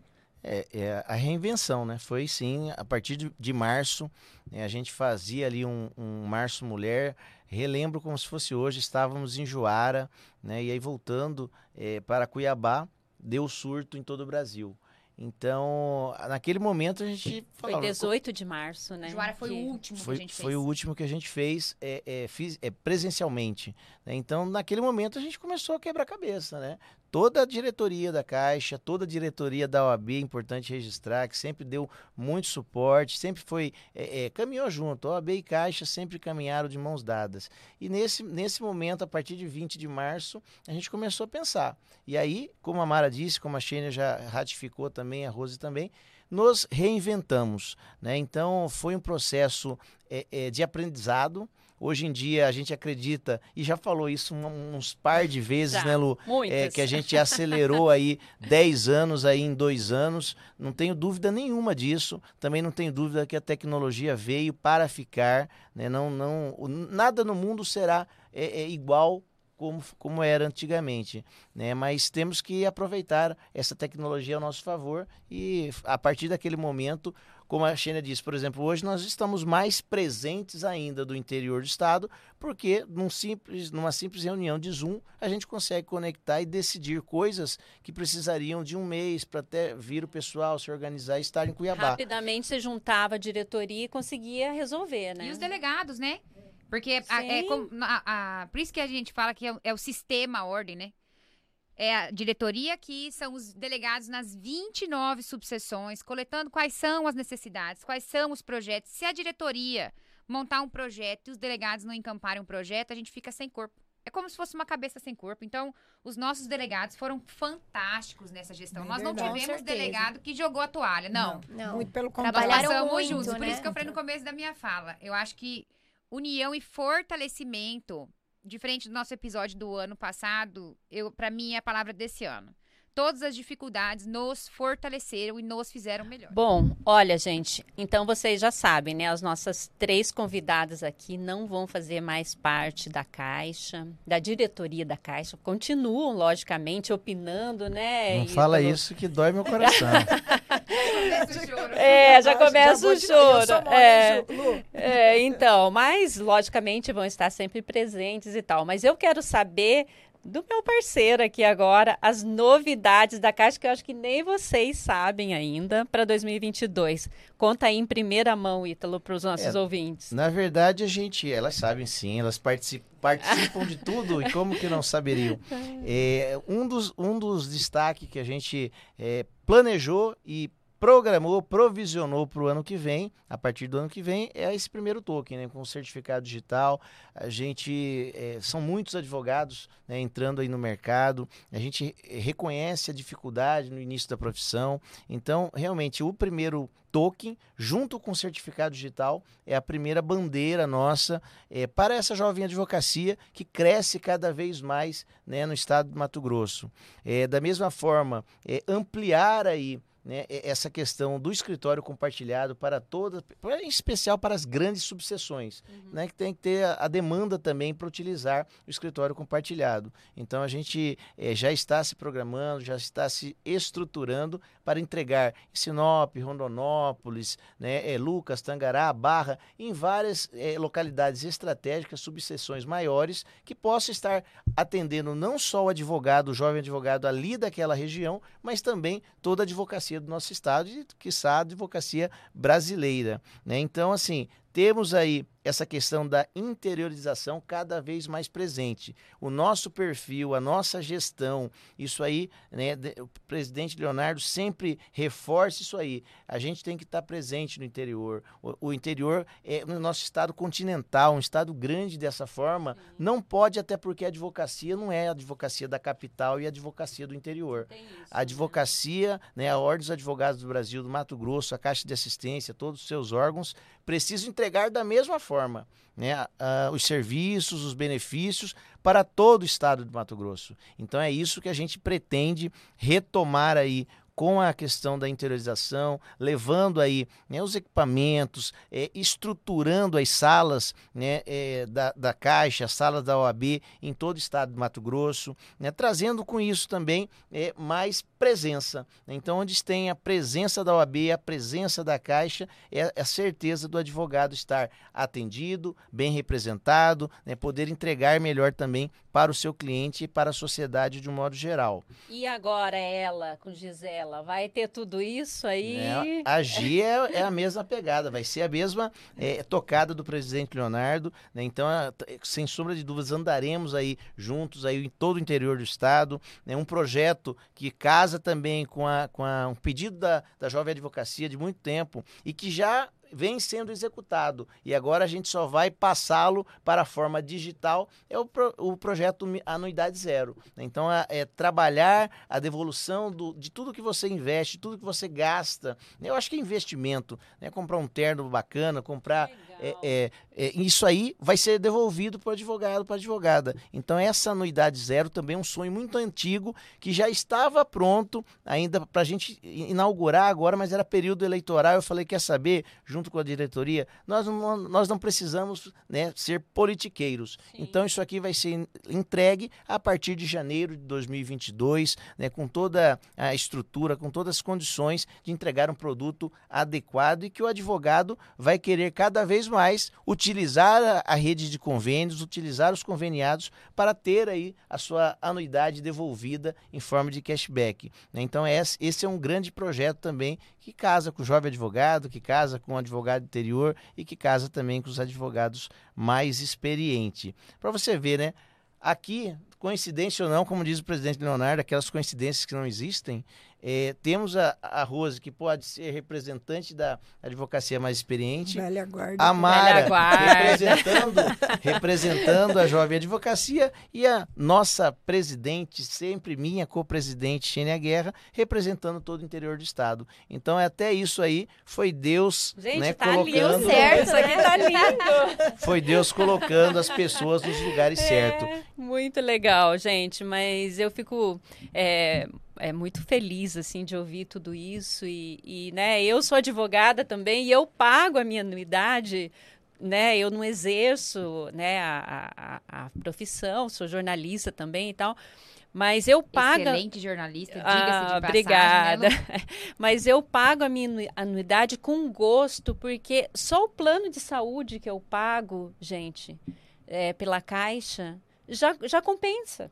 S2: É, é a reinvenção, né? Foi sim, a partir de, de março, né, a gente fazia ali um, um Março Mulher, relembro como se fosse hoje, estávamos em Juara, né? E aí voltando eh, para Cuiabá, deu surto em todo o Brasil. Então, naquele momento a gente
S1: Foi
S2: falava,
S1: 18 de março, né?
S4: Joara foi
S1: que-
S4: o último que a
S2: foi,
S4: gente fez.
S2: foi o último que a gente fez é, é, fiz- é, presencialmente. né? Então, naquele momento, a gente começou a quebrar a cabeça, né? Toda a diretoria da Caixa, toda a diretoria da OAB, é importante registrar, que sempre deu muito suporte, sempre foi, é, é, caminhou junto. OAB e Caixa sempre caminharam de mãos dadas. E nesse, nesse momento, a partir de 20 de março, a gente começou a pensar. E aí, como a Mara disse, como a Xênia já ratificou também, a Rose também, nos reinventamos. Né? Então, foi um processo é, é, de aprendizado. Hoje em dia a gente acredita, e já falou isso uns par de vezes, já, né, Lu? É, que a gente acelerou aí 10 anos aí em dois anos. Não tenho dúvida nenhuma disso. Também não tenho dúvida que a tecnologia veio para ficar. Né? Não, não, nada no mundo será é, é igual como, como era antigamente. Né? Mas temos que aproveitar essa tecnologia ao nosso favor e, a partir daquele momento, como a Xênia disse, por exemplo, hoje nós estamos mais presentes ainda do interior do estado, porque num simples, numa simples reunião de Zoom a gente consegue conectar e decidir coisas que precisariam de um mês para até vir o pessoal se organizar e estar em Cuiabá.
S1: Rapidamente você juntava a diretoria e conseguia resolver, né?
S4: E os delegados, né? Porque a, é, a, a, por isso que a gente fala que é, é, o sistema a ordem, né? É a diretoria que são os delegados nas 29 subseções, coletando quais são as necessidades, quais são os projetos. Se a diretoria montar um projeto e os delegados não encamparem um projeto, a gente fica sem corpo. É como se fosse uma cabeça sem corpo. Então, os nossos delegados foram fantásticos nessa gestão. É Nós não tivemos delegado que jogou a toalha, não.
S5: Não, não. muito pelo contrário.
S4: Trabalharam muito, juntos. Né? Por isso que eu falei no começo da minha fala. Eu acho que união e fortalecimento, diferente do nosso episódio do ano passado, eu para mim é a palavra desse ano. Todas as dificuldades nos fortaleceram e nos fizeram melhor.
S1: Bom, olha, gente, então vocês já sabem, né? As nossas três convidadas aqui não vão fazer mais parte da Caixa, da diretoria da Caixa. Continuam, logicamente, opinando, né?
S2: Não fala isso que dói meu coração.
S1: É, já começa o choro. É, é, então, mas logicamente vão estar sempre presentes e tal. Mas eu quero saber do meu parceiro aqui agora, as novidades da Caixa, que eu acho que nem vocês sabem ainda, para 2022. Conta aí em primeira mão, Ítalo, para os nossos é, ouvintes.
S2: Na verdade, a gente, elas sabem sim, elas participam, participam de tudo, e como que não saberiam? É, um, dos, um dos destaques que a gente é, planejou e programou, provisionou para o ano que vem, a partir do ano que vem, é esse primeiro token, né, com certificado digital. A gente, é, são muitos advogados né, entrando aí no mercado, a gente reconhece a dificuldade no início da profissão. Então, realmente, o primeiro token, junto com o certificado digital, é a primeira bandeira nossa é, para essa jovem advocacia que cresce cada vez mais né, no estado do Mato Grosso. É, da mesma forma, é, ampliar aí né, essa questão do escritório compartilhado para todas, em especial para as grandes subseções, uhum. né, que tem que ter a, a demanda também para utilizar o escritório compartilhado. Então a gente é, já está se programando, já está se estruturando para entregar em Sinop, Rondonópolis, né, é, Lucas, Tangará, Barra, em várias é, localidades estratégicas, subseções maiores, que possa estar atendendo não só o advogado, o jovem advogado ali daquela região, mas também toda a advocacia advocacia do nosso estado e, quiçá, a advocacia brasileira. Né? Então, assim, temos aí essa questão da interiorização cada vez mais presente. O nosso perfil, a nossa gestão, isso aí, né, o presidente Leonardo sempre reforça isso aí. A gente tem que estar presente no interior. O, o interior é no nosso estado continental, um estado grande dessa forma, não pode até porque a advocacia não é a advocacia da capital e a advocacia do interior. Isso, a né? advocacia, né, a Ordem dos Advogados do Brasil, do Mato Grosso, a Caixa de Assistência, todos os seus órgãos precisam entregar da mesma forma né, uh, os serviços, os benefícios para todo o estado do Mato Grosso. Então é isso que a gente pretende retomar aí com a questão da interiorização, levando aí né, os equipamentos, é, estruturando as salas né, é, da, da Caixa, as salas da OAB em todo o estado do Mato Grosso, né, trazendo com isso também é, mais presença. Então, onde tem a presença da OAB, a presença da Caixa, é a certeza do advogado estar atendido, bem representado, né, poder entregar melhor também para o seu cliente e para a sociedade de um modo geral.
S1: E agora ela, com Gisela? Fala? Vai ter tudo isso aí?
S2: É, agir é, é, a mesma pegada, vai ser a mesma é, tocada do presidente Leonardo, né? Então, a, sem sombra de dúvidas, andaremos aí juntos aí em todo o interior do estado, né? Um projeto que casa também com, a, com a, um pedido da, da Jovem Advocacia de muito tempo e que já vem sendo executado e agora a gente só vai passá-lo para a forma digital, é o, pro, o projeto Anuidade Zero. Então, é, é trabalhar a devolução do, de tudo que você investe, tudo que você gasta. Eu acho que é investimento, né? comprar um terno bacana, comprar é, é, é, isso aí vai ser devolvido para o advogado, para a advogada. Então, essa anuidade zero também é um sonho muito antigo que já estava pronto ainda para a gente inaugurar agora, mas era período eleitoral. Eu falei: quer saber, junto com a diretoria, nós não, nós não precisamos né, ser politiqueiros. Sim. Então, isso aqui vai ser entregue a partir de janeiro de 2022, né, com toda a estrutura, com todas as condições de entregar um produto adequado e que o advogado vai querer cada vez mais utilizar a, rede de convênios, utilizar os conveniados para ter aí a sua anuidade devolvida em forma de cashback. Né? Então esse é um grande projeto também que casa com o jovem advogado, que casa com o advogado interior e que casa também com os advogados mais experientes. Para você ver, né? Aqui, coincidência ou não, como diz o presidente Leonardo, aquelas coincidências que não existem, é, temos a, a Rose, que pode ser representante da advocacia mais experiente.
S5: Velha guarda.
S2: A Mara, representando, representando a jovem advocacia. E a nossa presidente, sempre minha co-presidente, Xênia Guerra, representando todo o interior do Estado. Então, é até isso aí foi Deus
S1: Gente,
S2: né,
S1: tá
S2: colocando...
S1: Lindo, certo, isso aqui tá lindo.
S2: Foi Deus colocando as pessoas nos lugares é, certos.
S1: Muito legal, gente. Mas eu fico... É, é muito feliz assim de ouvir tudo isso e, e, né eu sou advogada também e eu pago a minha anuidade né eu não exerço né a, a, a profissão sou jornalista também e tal mas eu pago
S4: excelente jornalista diga-se ah, de passagem,
S1: né, obrigada né, mas eu pago a minha anuidade com gosto porque só o plano de saúde que eu pago gente é, pela caixa já, já compensa.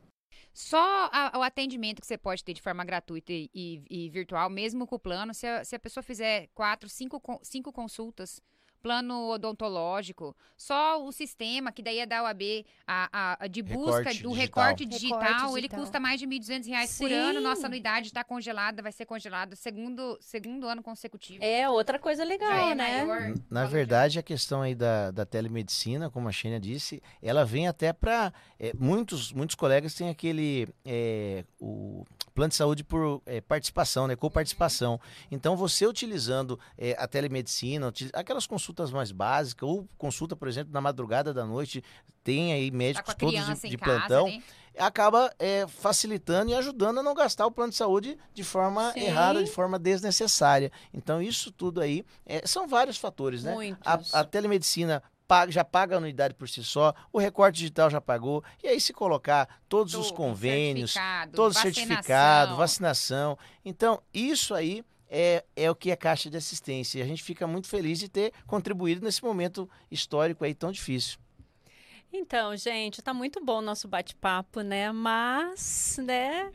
S4: Só a, o atendimento que você pode ter de forma gratuita e, e, e virtual, mesmo com o plano, se a, se a pessoa fizer quatro, cinco, cinco consultas plano odontológico, só o sistema, que daí é da UAB, a, a, a de busca recorte do digital. recorte digital, recorte digital, ele custa mais de R$ 1.200 por ano. Nossa anuidade está congelada, vai ser congelada segundo, segundo ano consecutivo.
S1: É outra coisa legal, é né?
S2: Maior, Na verdade, a questão aí da, da telemedicina, como a Xênia disse, ela vem até para... É, muitos, muitos colegas têm aquele... É, o plano de saúde por é, participação, né? Coparticipação. Então, você utilizando é, a telemedicina, aquelas consultas mais básicas, ou consulta, por exemplo, na madrugada da noite, tem aí médicos tá todos de, de plantão. Casa, né? acaba é, facilitando e ajudando a não gastar o plano de saúde de forma Sim. errada, de forma desnecessária. Então, isso tudo aí é, são vários fatores, né? A, a, telemedicina já paga a anuidade por si só, o recorte digital já pagou, e aí se colocar todos Tudo, os convênios, certificado, todo certificado, vacinação. Então, isso aí é, é o que é Caixa de Assistência. E a gente fica muito feliz de ter contribuído nesse momento histórico aí tão difícil.
S1: Então, gente, tá muito bom o nosso bate-papo, né? Mas, né?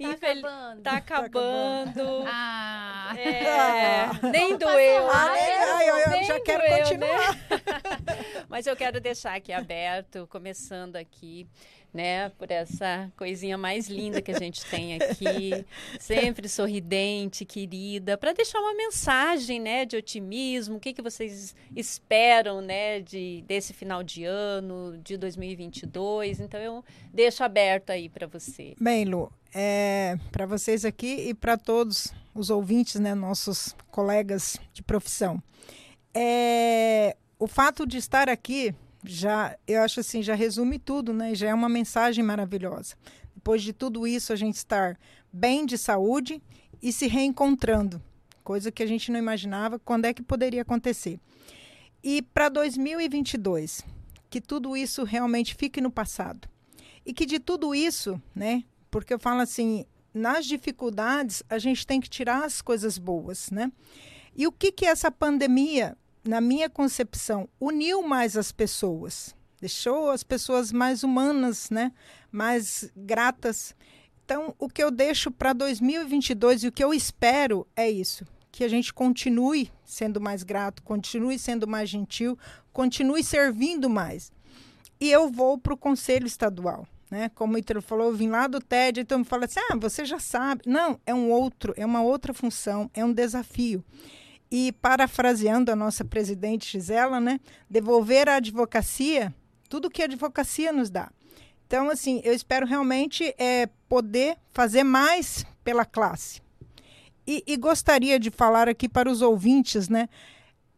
S3: Tá Infel... acabando.
S1: Tá acabando.
S4: Ah.
S1: É. Nem doeu.
S5: Ah, né? eu, eu já quero doeu, continuar. Né?
S1: Mas eu quero deixar aqui aberto, começando aqui né, por essa coisinha mais linda que a gente tem aqui, sempre sorridente, querida, para deixar uma mensagem, né, de otimismo, o que que vocês esperam, né, de desse final de ano, de 2022. Então eu deixo aberto aí para você.
S5: Bem, Lu, é, para vocês aqui e para todos os ouvintes, né, nossos colegas de profissão. É, o fato de estar aqui já, eu acho assim, já resume tudo, né? Já é uma mensagem maravilhosa. Depois de tudo isso, a gente estar bem de saúde e se reencontrando, coisa que a gente não imaginava quando é que poderia acontecer. E para 2022, que tudo isso realmente fique no passado. E que de tudo isso, né? Porque eu falo assim, nas dificuldades a gente tem que tirar as coisas boas, né? E o que que essa pandemia na minha concepção, uniu mais as pessoas, deixou as pessoas mais humanas, né? mais gratas. Então, o que eu deixo para 2022 e o que eu espero é isso: que a gente continue sendo mais grato, continue sendo mais gentil, continue servindo mais. E eu vou para o Conselho Estadual. Né? Como o Ítalo falou, eu vim lá do TED, então me fala assim: ah, você já sabe. Não, é um outro, é uma outra função, é um desafio. E parafraseando a nossa presidente Gisela, né? Devolver à advocacia tudo que a advocacia nos dá. Então, assim, eu espero realmente é, poder fazer mais pela classe. E, e gostaria de falar aqui para os ouvintes, né?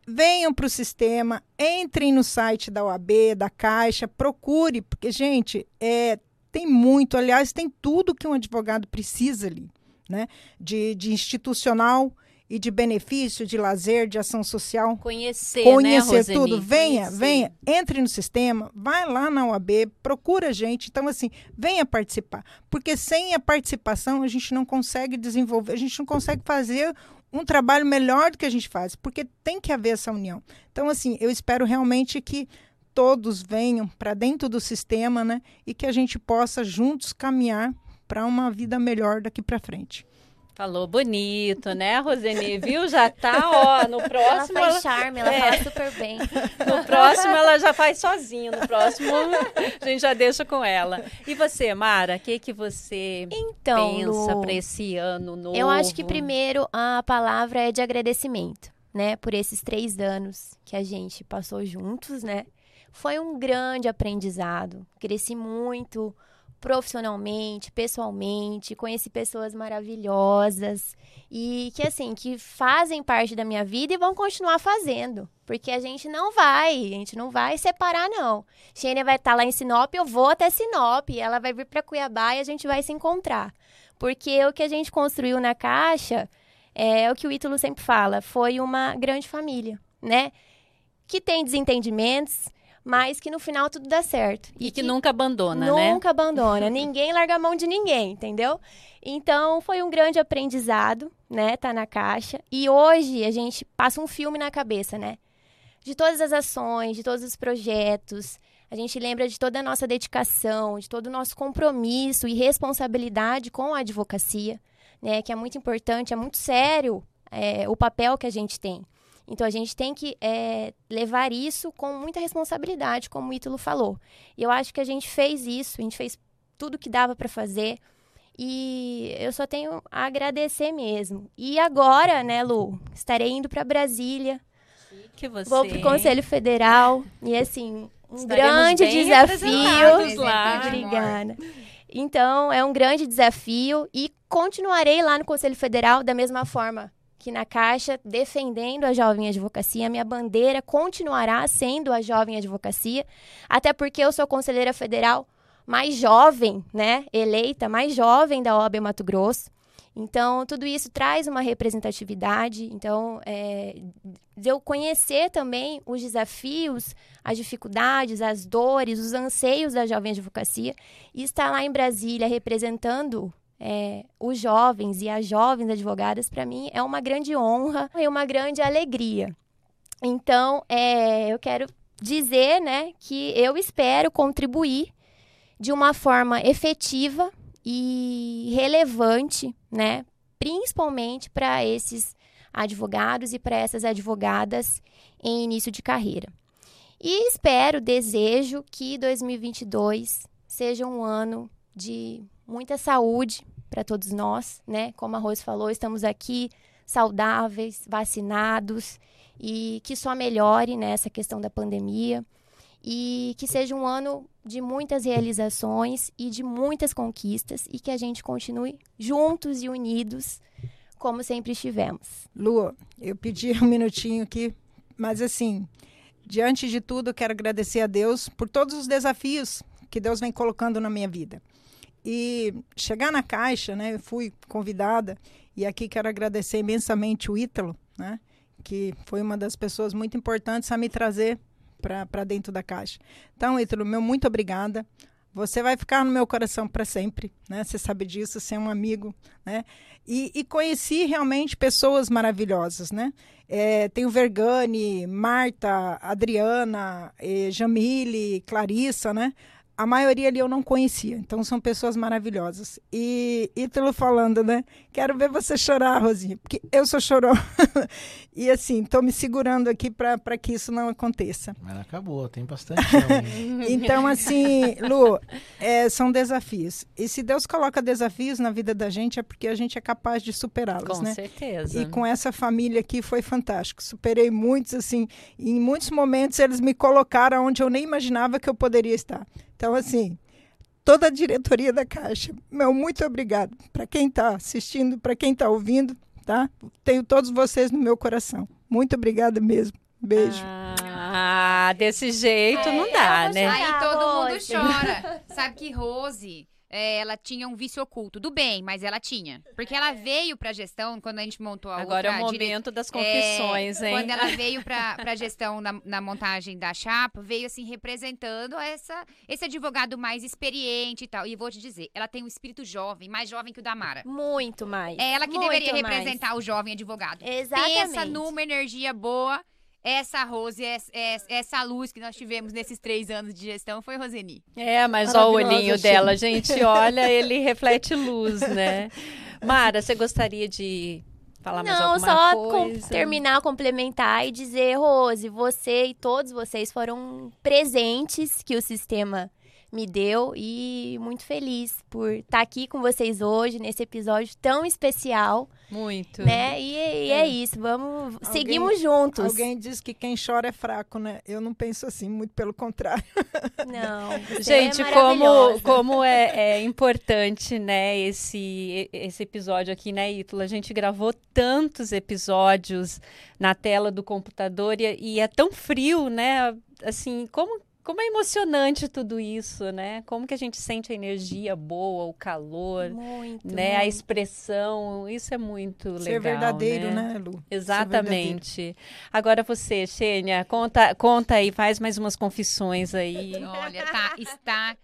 S5: Venham para o sistema, entrem no site da OAB, da Caixa, procure, porque, gente, é, tem muito, aliás, tem tudo que um advogado precisa ali, né? De, de institucional, e de benefício, de lazer, de ação social.
S1: Conhecer,
S5: Conhecer
S1: né,
S5: tudo. Venha,
S1: Conhecer.
S5: venha, entre no sistema, vai lá na UAB, procura a gente. Então, assim, venha participar. Porque sem a participação, a gente não consegue desenvolver, a gente não consegue fazer um trabalho melhor do que a gente faz, porque tem que haver essa união. Então, assim, eu espero realmente que todos venham para dentro do sistema, né? E que a gente possa juntos caminhar para uma vida melhor daqui para frente.
S1: Falou bonito, né, Roseni? Viu? Já tá, ó, no próximo.
S3: Ela faz charme, ela
S1: É.
S3: fala super bem.
S1: No próximo ela já faz sozinha. No próximo a gente já deixa com ela. E você, Mara, o que que você
S3: Então,
S1: pensa para esse ano novo?
S3: eu acho que primeiro a palavra é de agradecimento, né? Por esses três anos que a gente passou juntos, né? Foi um grande aprendizado. Cresci muito profissionalmente, pessoalmente, conheci pessoas maravilhosas e que assim, que fazem parte da minha vida e vão continuar fazendo, porque a gente não vai, a gente não vai separar não. Xênia vai estar lá em Sinop, eu vou até Sinop, ela vai vir para Cuiabá e a gente vai se encontrar. Porque o que a gente construiu na caixa é o que o Ítalo sempre fala, foi uma grande família, né? Que tem desentendimentos, mas que no final tudo dá certo.
S1: E que nunca abandona, né?
S3: Nunca abandona. ninguém larga a mão de ninguém, entendeu? Então, foi um grande aprendizado, né? Tá na caixa. E hoje a gente passa um filme na cabeça, né? De todas as ações, de todos os projetos. A gente lembra de toda a nossa dedicação, de todo o nosso compromisso e responsabilidade com a advocacia, né? Que é muito importante, é muito sério é, o papel que a gente tem. Então, a gente tem que é, levar isso com muita responsabilidade, como o Ítalo falou. E eu acho que a gente fez isso, a gente fez tudo que dava para fazer. E eu só tenho a agradecer mesmo. E agora, né, Lu, estarei indo para Brasília,
S1: Que você...
S3: vou pro Conselho Federal. E assim, um
S1: Estaremos
S3: grande desafio.
S1: lá.
S3: Obrigada. Então, é um grande desafio e continuarei lá no Conselho Federal da mesma forma que na Caixa, defendendo a jovem advocacia. Minha bandeira continuará sendo a jovem advocacia, até porque eu sou conselheira federal mais jovem, né, eleita, mais jovem da OAB Mato Grosso. Então, tudo isso traz uma representatividade. Então, é, eu conhecer também os desafios, as dificuldades, as dores, os anseios da jovem advocacia e estar lá em Brasília representando é, os jovens e as jovens advogadas, para mim, é uma grande honra e uma grande alegria. Então, é, eu quero dizer né, que eu espero contribuir de uma forma efetiva e relevante, né, principalmente para esses advogados e para essas advogadas em início de carreira. E espero, desejo que 2022 seja um ano de muita saúde para todos nós, né? Como a Rose falou, estamos aqui saudáveis, vacinados e que só melhore nessa questão da pandemia e que seja um ano de muitas realizações e de muitas conquistas e que a gente continue juntos e unidos como sempre estivemos.
S5: Lu, eu pedi um minutinho aqui, mas assim, diante de tudo, eu quero agradecer a Deus por todos os desafios que Deus vem colocando na minha vida. E chegar na caixa, né? Fui convidada e aqui quero agradecer imensamente o Ítalo, né? Que foi uma das pessoas muito importantes a me trazer para dentro da caixa. Então, Ítalo, meu muito obrigada. Você vai ficar no meu coração para sempre, né? Você sabe disso, você é um amigo, né? E, e conheci realmente pessoas maravilhosas, né? É, tem o Vergani, Marta, Adriana, eh, Jamile, Clarissa, né? A maioria ali eu não conhecia, então são pessoas maravilhosas. E Ítalo falando, né? Quero ver você chorar, Rosinha, porque eu sou chorão. e assim, estou me segurando aqui para que isso não aconteça.
S2: Mas acabou, tem bastante.
S5: Então, assim, Lu, é, são desafios. E se Deus coloca desafios na vida da gente, é porque a gente é capaz de superá-los,
S1: com
S5: né?
S1: certeza.
S5: E com essa família aqui foi fantástico. Superei muitos, assim, em muitos momentos eles me colocaram onde eu nem imaginava que eu poderia estar. Então, assim, toda a diretoria da Caixa, meu muito obrigado. Para quem está assistindo, para quem está ouvindo, tá? Tenho todos vocês no meu coração. Muito obrigada mesmo. Beijo.
S1: Ah, desse jeito
S3: É,
S1: não dá, né?
S4: Aí todo mundo chora. Sabe que Rose, é, ela tinha um vício oculto. Do bem, mas ela tinha. Porque ela veio pra gestão, quando a gente montou a
S1: Agora é
S4: outra
S1: o
S4: dire-
S1: momento das
S4: É,
S1: confissões, hein?
S4: Quando ela veio pra, pra gestão na, na montagem da chapa, veio assim representando essa, esse advogado mais experiente e tal. E vou te dizer, ela tem um espírito jovem, mais jovem que o da Mara.
S3: Muito mais.
S4: É ela que
S3: muito
S4: deveria
S3: mais.
S4: representar o jovem advogado.
S3: Exatamente.
S4: Pensa numa energia boa. Essa Rose, essa, essa luz que nós tivemos nesses três anos de gestão foi Roseni.
S1: É, mas ó o olhinho
S5: Sheila.
S1: dela, gente, olha, ele reflete luz, né? Mara, você gostaria de falar mais
S3: Não,
S1: alguma
S3: só com-
S1: coisa?
S3: terminar, complementar e dizer, Rose, você e todos vocês foram presentes que o sistema me deu e muito feliz por estar aqui com vocês hoje nesse episódio tão especial,
S1: Muito.
S3: né? E, e é isso, vamos,
S5: Alguém-
S3: seguimos juntos.
S5: Alguém diz que quem chora é fraco, né? Eu não penso assim, muito pelo contrário.
S3: Não, você
S1: Gente,
S3: é
S1: como,
S3: maravilhosa.
S1: como é, é importante, né, esse, esse episódio aqui, né, Ítala? A gente gravou tantos episódios na tela do computador e, e é tão frio, né? Assim, como, como é emocionante tudo isso, né? Como que a gente sente a energia boa, o calor,
S3: Muito,
S1: né? A
S3: muito.
S1: expressão, isso é muito legal,
S5: Ser verdadeiro,
S1: né?
S5: né, Lu? Ser
S1: Exatamente. Agora você, Xênia, conta, conta aí, faz mais umas confissões aí.
S4: Olha, tá, está.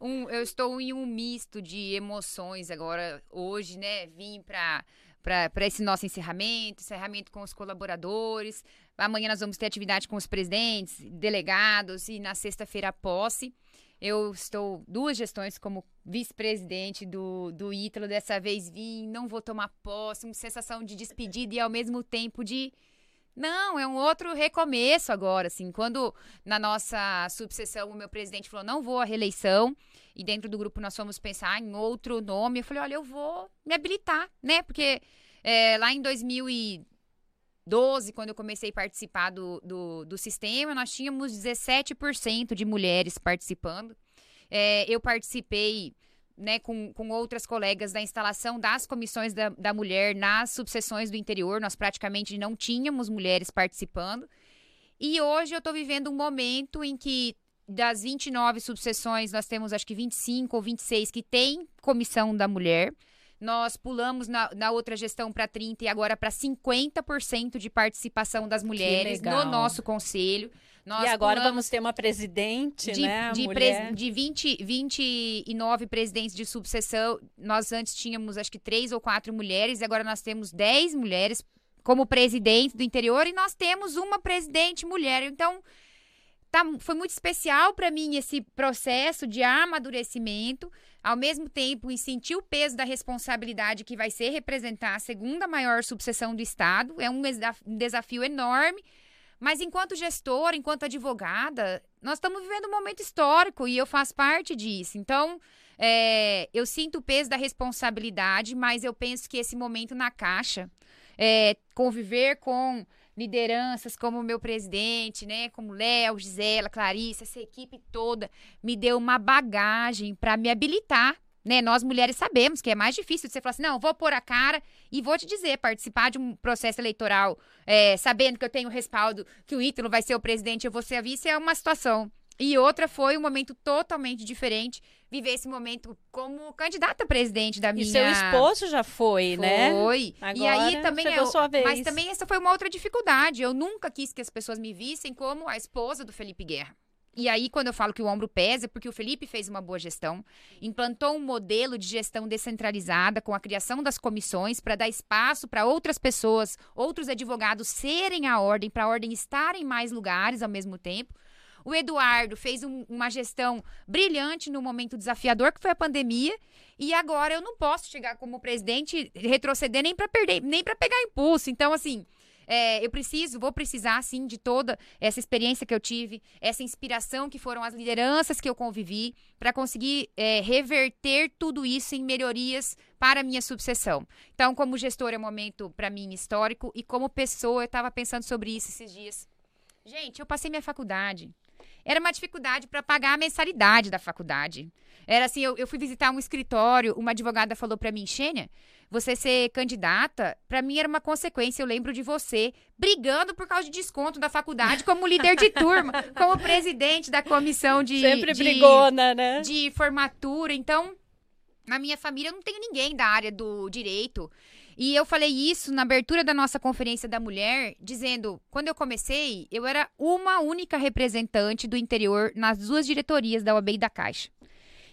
S4: Um, eu estou em um misto de emoções agora, hoje, né? Vim para para esse nosso encerramento, encerramento com os colaboradores. Amanhã nós vamos ter atividade com os presidentes, delegados e na sexta-feira a posse. Eu estou duas gestões como vice-presidente do, do Ítalo. Dessa vez vim, não vou tomar posse, uma sensação de despedida e ao mesmo tempo de. Não, é um outro recomeço agora, assim. Quando na nossa subseção o meu presidente falou, não vou à reeleição, e dentro do grupo nós fomos pensar em outro nome, eu falei, olha, eu vou me habilitar, né? Porque é, lá em 2012, quando eu comecei a participar do, do, do sistema, nós tínhamos 17% de mulheres participando. É, eu participei né, com, com outras colegas da instalação das comissões da, da mulher nas subseções do interior. Nós praticamente não tínhamos mulheres participando. E hoje eu estou vivendo um momento em que das 29 subseções, nós temos acho que 25 ou 26 que tem comissão da mulher. Nós pulamos na, na outra gestão para 30% e agora para 50% de participação das mulheres no nosso conselho. Nós
S1: e agora vamos ter uma presidente,
S4: de,
S1: né?
S4: de, pres- de 20, 29 presidentes de subseção, nós antes tínhamos acho que três ou quatro mulheres, e agora nós temos 10 mulheres como presidente do interior, e nós temos uma presidente mulher. Então, tá, foi muito especial para mim esse processo de amadurecimento, ao mesmo tempo em sentir o peso da responsabilidade que vai ser representar a segunda maior subseção do Estado. É um um desafio enorme. Mas enquanto gestora, enquanto advogada, nós estamos vivendo um momento histórico e eu faço parte disso. Então, é, eu sinto o peso da responsabilidade, mas eu penso que esse momento na caixa, é, conviver com lideranças como o meu presidente, né, como Léo, Gisela, Clarissa, essa equipe toda, me deu uma bagagem para me habilitar. Né, nós mulheres sabemos que é mais difícil você falar assim, não, vou pôr a cara e vou te dizer, participar de um processo eleitoral é, sabendo que eu tenho respaldo, que o Ítalo vai ser o presidente, eu vou ser a vice, é uma situação. E outra foi um momento totalmente diferente, viver esse momento como candidata a presidente da minha...
S1: E seu esposo já foi, né?
S4: Foi. E aí também
S1: chegou
S4: eu,
S1: sua vez.
S4: Mas também essa foi uma outra dificuldade. Eu nunca quis que as pessoas me vissem como a esposa do Felipe Guerra. E aí, quando eu falo que o ombro pesa, é porque o Felipe fez uma boa gestão, implantou um modelo de gestão descentralizada com a criação das comissões para dar espaço para outras pessoas, outros advogados serem a ordem, para a ordem estar em mais lugares ao mesmo tempo. O Eduardo fez um, uma gestão brilhante no momento desafiador que foi a pandemia. E agora eu não posso chegar como presidente, retroceder nem para perder, nem para pegar impulso. Então, assim, é, eu preciso, vou precisar, sim, de toda essa experiência que eu tive, essa inspiração que foram as lideranças que eu convivi, para conseguir é, reverter tudo isso em melhorias para a minha sucessão. Então, como gestor, é um momento, para mim, histórico, e como pessoa, eu estava pensando sobre isso esses dias. Gente, eu passei minha faculdade. Era uma dificuldade para pagar a mensalidade da faculdade. Era assim, eu, eu fui visitar um escritório, uma advogada falou para mim, Xênia, você ser candidata, para mim era uma consequência. Eu lembro de você brigando por causa de desconto da faculdade como líder de turma, como presidente da comissão de
S1: sempre
S4: de,
S1: brigona, né?
S4: De formatura. Então, na minha família não tem ninguém da área do direito. E eu falei isso na abertura da nossa conferência da mulher, dizendo, quando eu comecei, eu era uma única representante do interior nas duas diretorias da OAB e da Caixa.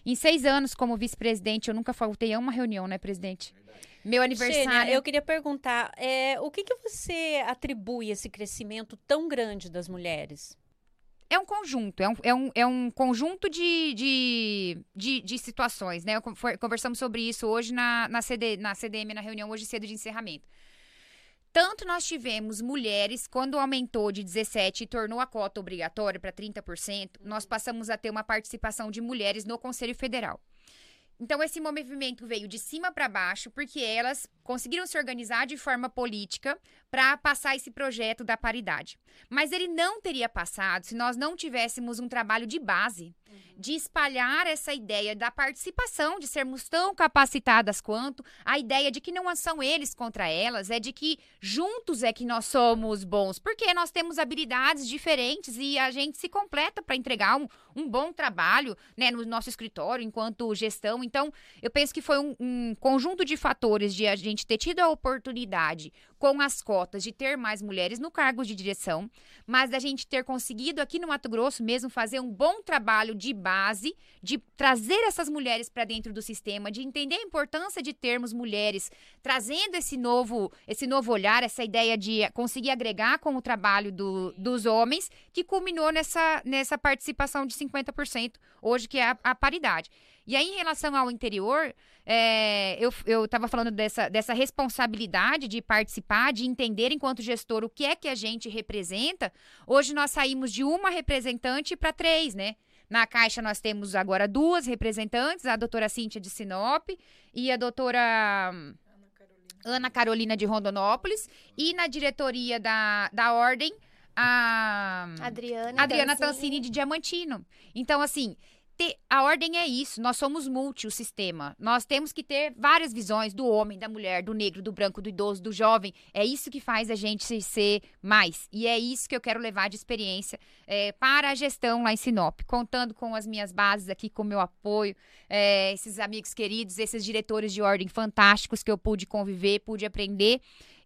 S4: Em seis anos como vice-presidente, eu nunca faltei a uma reunião, né, presidente? Meu aniversário.
S1: Xênia, eu queria perguntar, é, o que, que você atribui esse crescimento tão grande das mulheres?
S4: É um conjunto, é um, é um, é um conjunto de, de, de, de situações, né? Conversamos sobre isso hoje na, na, CD, na CDM, na reunião hoje cedo de encerramento. Tanto nós tivemos mulheres, quando aumentou de 17 e tornou a cota obrigatória para 30%, nós passamos a ter uma participação de mulheres no Conselho Federal. Então, esse movimento veio de cima para baixo, porque elas conseguiram se organizar de forma política para passar esse projeto da paridade. Mas ele não teria passado se nós não tivéssemos um trabalho de base, uhum. de espalhar essa ideia da participação, de sermos tão capacitadas quanto, a ideia de que não são eles contra elas, é de que juntos é que nós somos bons, porque nós temos habilidades diferentes e a gente se completa para entregar um, um bom trabalho né, no nosso escritório enquanto gestão. Então, eu penso que foi um, um conjunto de fatores de a gente ter tido a oportunidade com as cotas de ter mais mulheres no cargo de direção, mas da gente ter conseguido aqui no Mato Grosso mesmo fazer um bom trabalho de base, de trazer essas mulheres para dentro do sistema, de entender a importância de termos mulheres, trazendo esse novo, esse novo olhar, essa ideia de conseguir agregar com o trabalho do, dos homens, que culminou nessa, nessa participação de 50% hoje, que é a, a paridade. E aí, em relação ao interior, é, eu estava falando dessa, dessa responsabilidade de participar, de entender enquanto gestor o que é que a gente representa. Hoje nós saímos de uma representante para três, né? Na Caixa nós temos agora duas representantes, a doutora Cíntia de Sinop e a doutora Ana Carolina de Rondonópolis. E na diretoria da, da Ordem, a
S3: Adriana,
S4: Adriana Tancini. Tancini de Diamantino. Então, assim, ter, a ordem é isso, nós somos multi o sistema. Nós temos que ter várias visões do homem, da mulher, do negro, do branco, do idoso, do jovem. É isso que faz a gente ser mais. E é isso que eu quero levar de experiência é, para a gestão lá em Sinop, contando com as minhas bases aqui, com o meu apoio, é, esses amigos queridos, esses diretores de ordem fantásticos que eu pude conviver, pude aprender.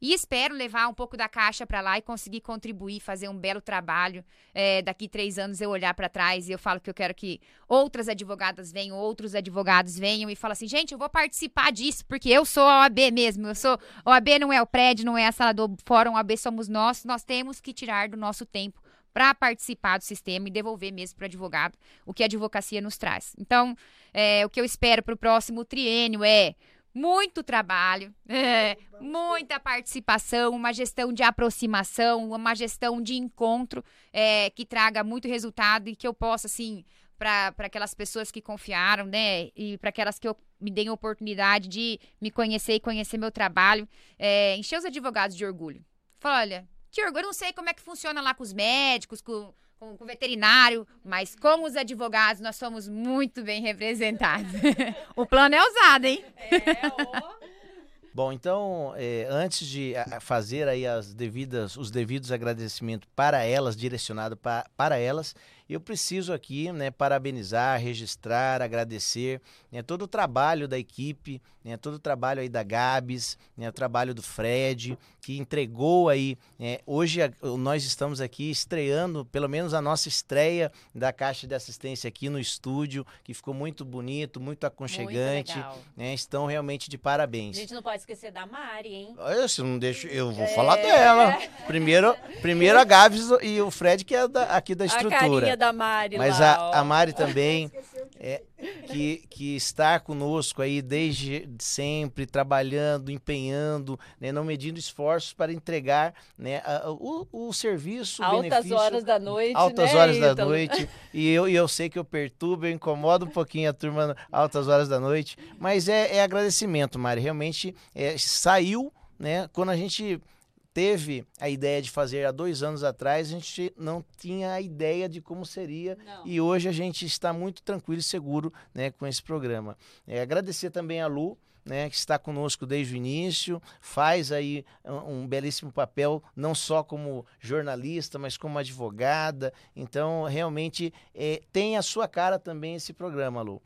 S4: E espero levar um pouco da caixa para lá e conseguir contribuir, fazer um belo trabalho. É, daqui três anos eu olhar para trás e eu falo que eu quero que outras advogadas venham, outros advogados venham e falem assim, gente, eu vou participar disso, porque eu sou a OAB mesmo. Eu sou. OAB não é o prédio, não é a sala do fórum, OAB somos nós. Nós temos que tirar do nosso tempo para participar do sistema e devolver mesmo para o advogado o que a advocacia nos traz. Então, é, o que eu espero para o próximo triênio é muito trabalho, é, muita participação, uma gestão de aproximação, uma gestão de encontro é, que traga muito resultado e que eu possa, assim, para aquelas pessoas que confiaram, né, e para aquelas que eu, me deem a oportunidade de me conhecer e conhecer meu trabalho, é, encher os advogados de orgulho. Fala, olha, que orgulho, eu não sei como é que funciona lá com os médicos, com com, com o veterinário, mas como os advogados, nós somos muito bem representados. o plano é usado, hein? É,
S2: ó. Bom, então, é, antes de fazer aí as devidas, os devidos agradecimentos para elas, direcionado pa, para elas, eu preciso aqui né, parabenizar, registrar, agradecer né, todo o trabalho da equipe, né, todo o trabalho aí da Gabs, né, o trabalho do Fred, que entregou aí. É, hoje a, nós estamos aqui estreando, pelo menos a nossa estreia da Caixa de Assistência aqui no estúdio, que ficou muito bonito, muito aconchegante. Muito né, estão realmente de parabéns.
S1: A gente não pode esquecer da Mari, hein?
S2: Eu, se não deixo, eu vou é... falar dela. Primeiro, primeiro a Gabs e o Fred, que é da, aqui da estrutura
S1: da Mari
S2: Mas
S1: lá,
S2: a, a Mari também, é, que, que está conosco aí desde sempre, trabalhando, empenhando, né, não medindo esforços para entregar né, a- o, o serviço,
S1: Altas horas da noite,
S2: Altas
S1: né,
S2: horas da noite. E eu, e eu sei que eu perturbo, eu incomodo um pouquinho a turma altas horas da noite. Mas é, é agradecimento, Mari. Realmente é, saiu, né? Quando a gente teve a ideia de fazer há dois anos atrás, a gente não tinha a ideia de como seria.
S1: Não.
S2: E hoje a gente está muito tranquilo e seguro né, com esse programa. É, agradecer também a Lu, né, que está conosco desde o início, faz aí um, um belíssimo papel, não só como jornalista, mas como advogada. Então, realmente, é, tem a sua cara também esse programa, Lu.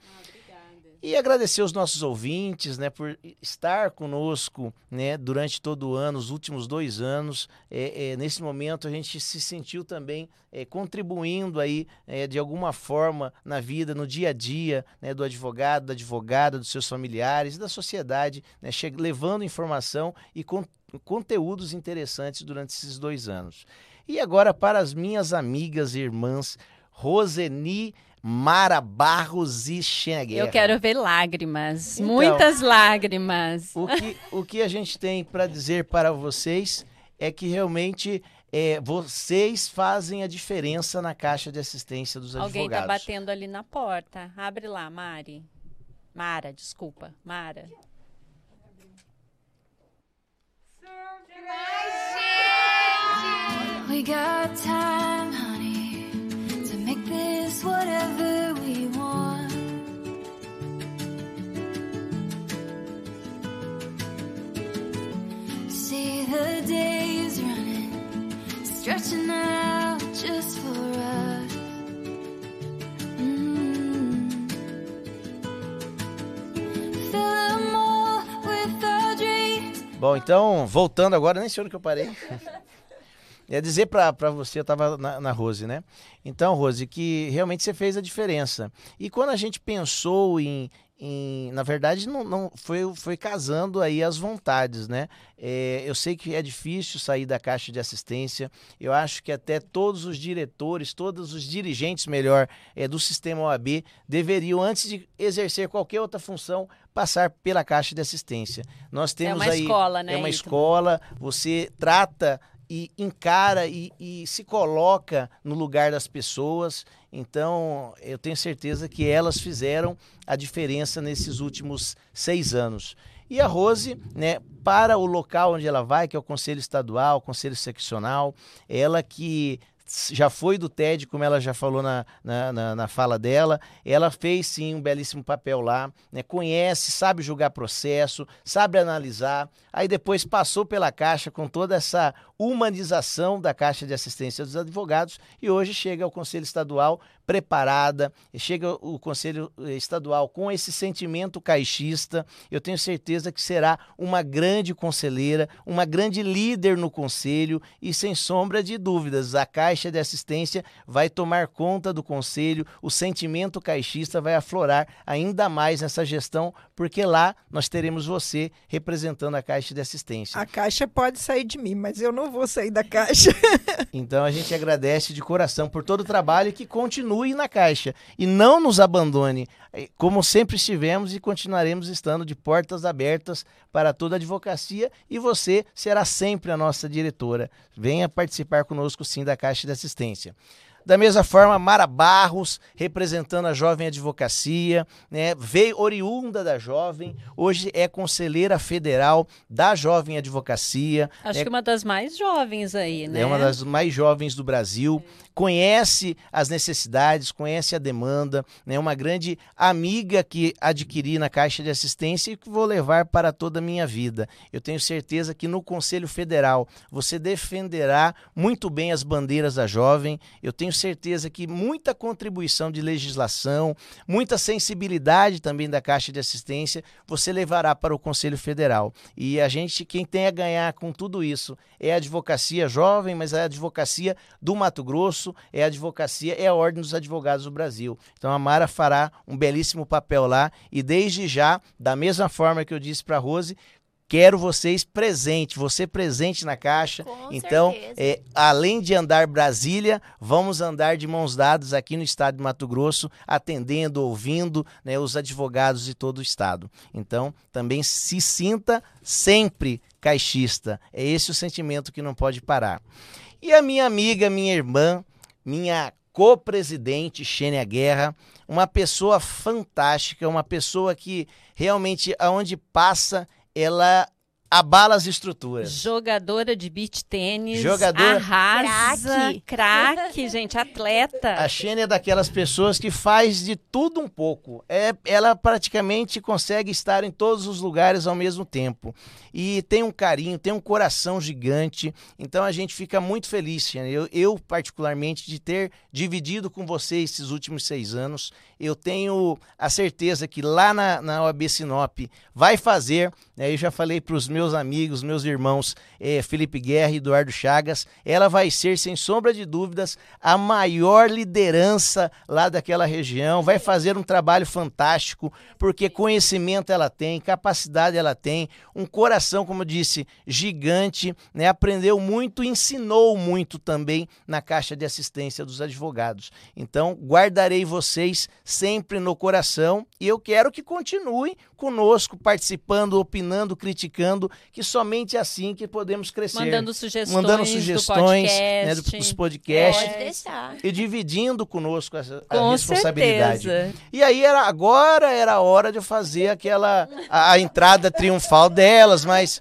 S2: E agradecer os nossos ouvintes, né, por estar conosco, né, durante todo o ano, os últimos dois anos. É, é, nesse momento a gente se sentiu também é, contribuindo aí é, de alguma forma na vida, no dia a dia, né, do advogado, da advogada, dos seus familiares, da sociedade, né, levando informação e con- conteúdos interessantes durante esses dois anos. E agora para as minhas amigas e irmãs, Roseni Mara Barros e Xena Guerra.
S1: Eu quero ver lágrimas,
S2: Então.
S1: muitas lágrimas.
S2: O que, o que a gente tem para dizer para vocês é que realmente é, vocês fazem a diferença na caixa de assistência dos
S1: Alguém tá
S2: advogados.
S1: batendo ali na porta. Abre lá, Mari. Mara, desculpa. Mara.
S6: We got time, this whatever we want. See the days running, stretching out just for us. Mm. Fill 'em all with our dreams.
S2: Bom, então, voltando agora, nem sei onde que eu parei. É dizer para você, eu estava na, na Rose, né? Então, Rose, que realmente você fez a diferença. E quando a gente pensou em. em- na verdade, não, não foi, foi casando aí as vontades, né? É, eu sei que é difícil sair da caixa de assistência. Eu acho que até todos os diretores, todos os dirigentes, melhor, é, do sistema OAB deveriam, antes de exercer qualquer outra função, passar pela caixa de assistência. Nós temos
S1: uma
S2: aí
S1: escola, né,
S2: é uma
S1: Ítalo?
S2: escola, você trata e encara e, e se coloca no lugar das pessoas. Então, eu tenho certeza que elas fizeram a diferença nesses últimos seis anos. E a Rose, né, para o local onde ela vai, que é o Conselho Estadual, Conselho Seccional, ela que já foi do TED, como ela já falou na, na, na, na fala dela, ela fez sim um belíssimo papel lá, né, conhece, sabe julgar processo, sabe analisar, aí depois passou pela Caixa com toda essa humanização da Caixa de Assistência dos Advogados e hoje chega ao Conselho Estadual preparada, chega o Conselho eh, Estadual com esse sentimento caixista. Eu tenho certeza que será uma grande conselheira, uma grande líder no Conselho e, sem sombra de dúvidas, a Caixa de Assistência vai tomar conta do Conselho, o sentimento caixista vai aflorar ainda mais nessa gestão, porque lá nós teremos você representando a Caixa de Assistência.
S5: A caixa pode sair de mim, mas eu não vou sair da caixa.
S2: Então a gente agradece de coração por todo o trabalho e que continue na Caixa e não nos abandone, eh, como sempre estivemos e continuaremos estando de portas abertas para toda a advocacia e você será sempre a nossa diretora. Venha participar conosco sim da Caixa de Assistência. Da mesma forma, Mara Barros, representando a Jovem Advocacia, né, veio oriunda da Jovem, hoje é conselheira federal da Jovem Advocacia.
S1: Acho
S2: é
S1: que uma das mais jovens aí, né?
S2: é uma das mais jovens do Brasil, conhece as necessidades, conhece a demanda, é né? uma grande amiga que adquiri na Caixa de Assistência e que vou levar para toda a minha vida. Eu tenho certeza que no Conselho Federal você defenderá muito bem as bandeiras da jovem. Eu tenho certeza que muita contribuição de legislação, muita sensibilidade também da Caixa de Assistência você levará para o Conselho Federal. E a gente, quem tem a ganhar com tudo isso é a advocacia jovem, mas é a advocacia do Mato Grosso, é a advocacia, é a Ordem dos Advogados do Brasil. Então a Mara fará um belíssimo papel lá e desde já, da mesma forma que eu disse para a Rose, quero vocês presente, você presente na caixa.
S3: Com
S2: então, é, além de andar Brasília, vamos andar de mãos dadas aqui no estado de Mato Grosso, atendendo, ouvindo né, os advogados de todo o estado. Então, também se sinta sempre caixista. É esse o sentimento que não pode parar. E a minha amiga, minha irmã, minha co-presidente, Xênia Guerra, uma pessoa fantástica, uma pessoa que realmente, aonde passa, ela abala as estruturas.
S1: Jogadora de beach tênis.
S2: Jogadora-
S1: Arrasa.
S3: Craque.
S1: Gente. Atleta.
S2: A Xênia é daquelas pessoas que faz de tudo um pouco. É, ela praticamente consegue estar em todos os lugares ao mesmo tempo. E tem um carinho, tem um coração gigante. Então a gente fica muito feliz, Xênia. Eu, eu, particularmente, de ter dividido com você esses últimos seis anos. Eu tenho a certeza que lá na, na OAB Sinop vai fazer. Né, eu já falei para os meus amigos, meus irmãos, eh, Felipe Guerra e Eduardo Chagas. Ela vai ser, sem sombra de dúvidas, a maior liderança lá daquela região. Vai fazer um trabalho fantástico, porque conhecimento ela tem, capacidade ela tem, um coração, como eu disse, gigante, né? Aprendeu muito, ensinou muito também na caixa de assistência dos advogados. Então, guardarei vocês sempre no coração e eu quero que continuem conosco, participando, opinando, criticando, que somente é assim que podemos crescer.
S1: Mandando sugestões.
S2: Mandando
S1: do
S2: sugestões né, do-
S1: podcast.
S2: dos podcasts
S3: Pode deixar.
S2: e dividindo conosco essa a
S1: Com
S2: responsabilidade.
S1: certeza.
S2: E aí era agora era a hora de eu fazer aquela a, a entrada triunfal delas, mas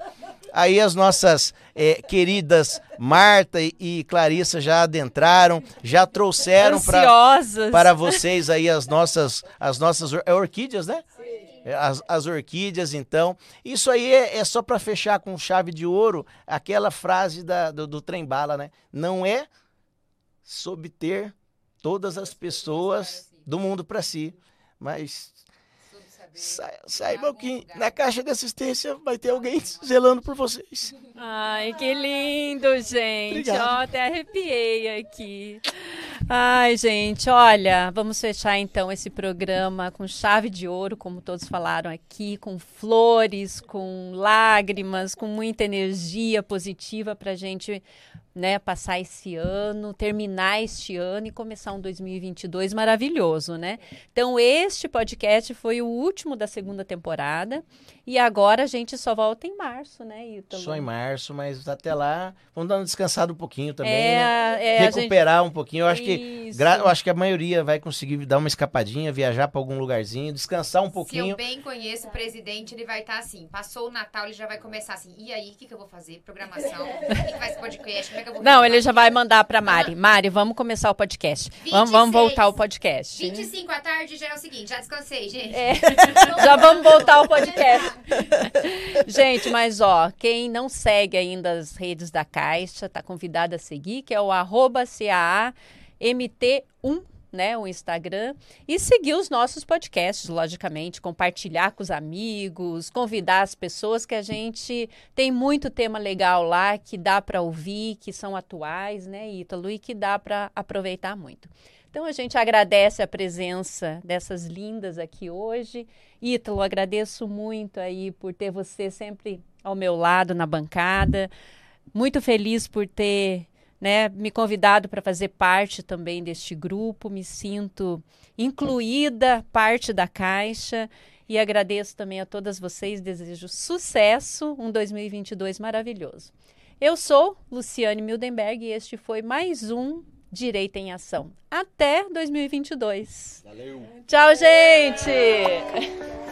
S2: aí as nossas eh, queridas Marta e, Clarissa já adentraram, já trouxeram para vocês aí as nossas as nossas or- é orquídeas, né? É, As, as orquídeas, então. Isso aí é, é só para fechar com chave de ouro aquela frase da, do, do trem bala, né? Não é sobre ter todas as pessoas do mundo para si, mas sa- saibam que na caixa de assistência vai ter alguém zelando por vocês.
S1: Ai, que lindo, gente. Ó, até arrepiei aqui. Ai, gente, olha, vamos fechar então esse programa com chave de ouro, como todos falaram aqui, com flores, com lágrimas, com muita energia positiva pra gente né, passar esse ano, terminar este ano e começar um 2022 maravilhoso, né? Então, este podcast foi o último da segunda temporada e agora a gente só volta em março, né, Ítalo?
S2: Só em março, mas até lá vamos dar uma descansada um pouquinho também,
S1: É,
S2: né?
S1: é, a gente-
S2: recuperar um pouquinho. Eu acho que
S1: Isso.
S2: eu acho que a maioria vai conseguir dar uma escapadinha, viajar para algum lugarzinho, descansar um
S4: Se
S2: pouquinho.
S4: eu bem conheço o presidente, ele vai estar assim. Passou o Natal, ele já vai começar assim. E aí, o que, que eu vou fazer? Programação? O que, que vai ser podcast? Que eu vou
S1: Não, ele já vai mandar pra Mari. Mari, vamos começar o podcast. Vamos, vamos
S4: 26.
S1: voltar ao podcast.
S4: 25 à tarde já é o seguinte, já descansei, gente.
S1: É, já vamos voltar ao podcast. Gente, mas ó, quem não segue ainda as redes da Caixa, tá convidado a seguir, que é o arroba CAAMT1, né, o Instagram, e seguir os nossos podcasts, logicamente, compartilhar com os amigos, convidar as pessoas que a gente tem muito tema legal lá que dá para ouvir, que são atuais, né, Ítalo, e que dá para aproveitar muito. Então a gente agradece a presença dessas lindas aqui hoje. Ítalo, agradeço muito aí por ter você sempre ao meu lado na bancada. Muito feliz por ter né, me convidado para fazer parte também deste grupo. Me sinto incluída, parte da Caixa. E agradeço também a todas vocês. Desejo sucesso, um 2022 maravilhoso. Eu sou Luciane Mildenberg e este foi mais um Direito em Ação. Até 2022.
S2: Valeu.
S1: Tchau, gente!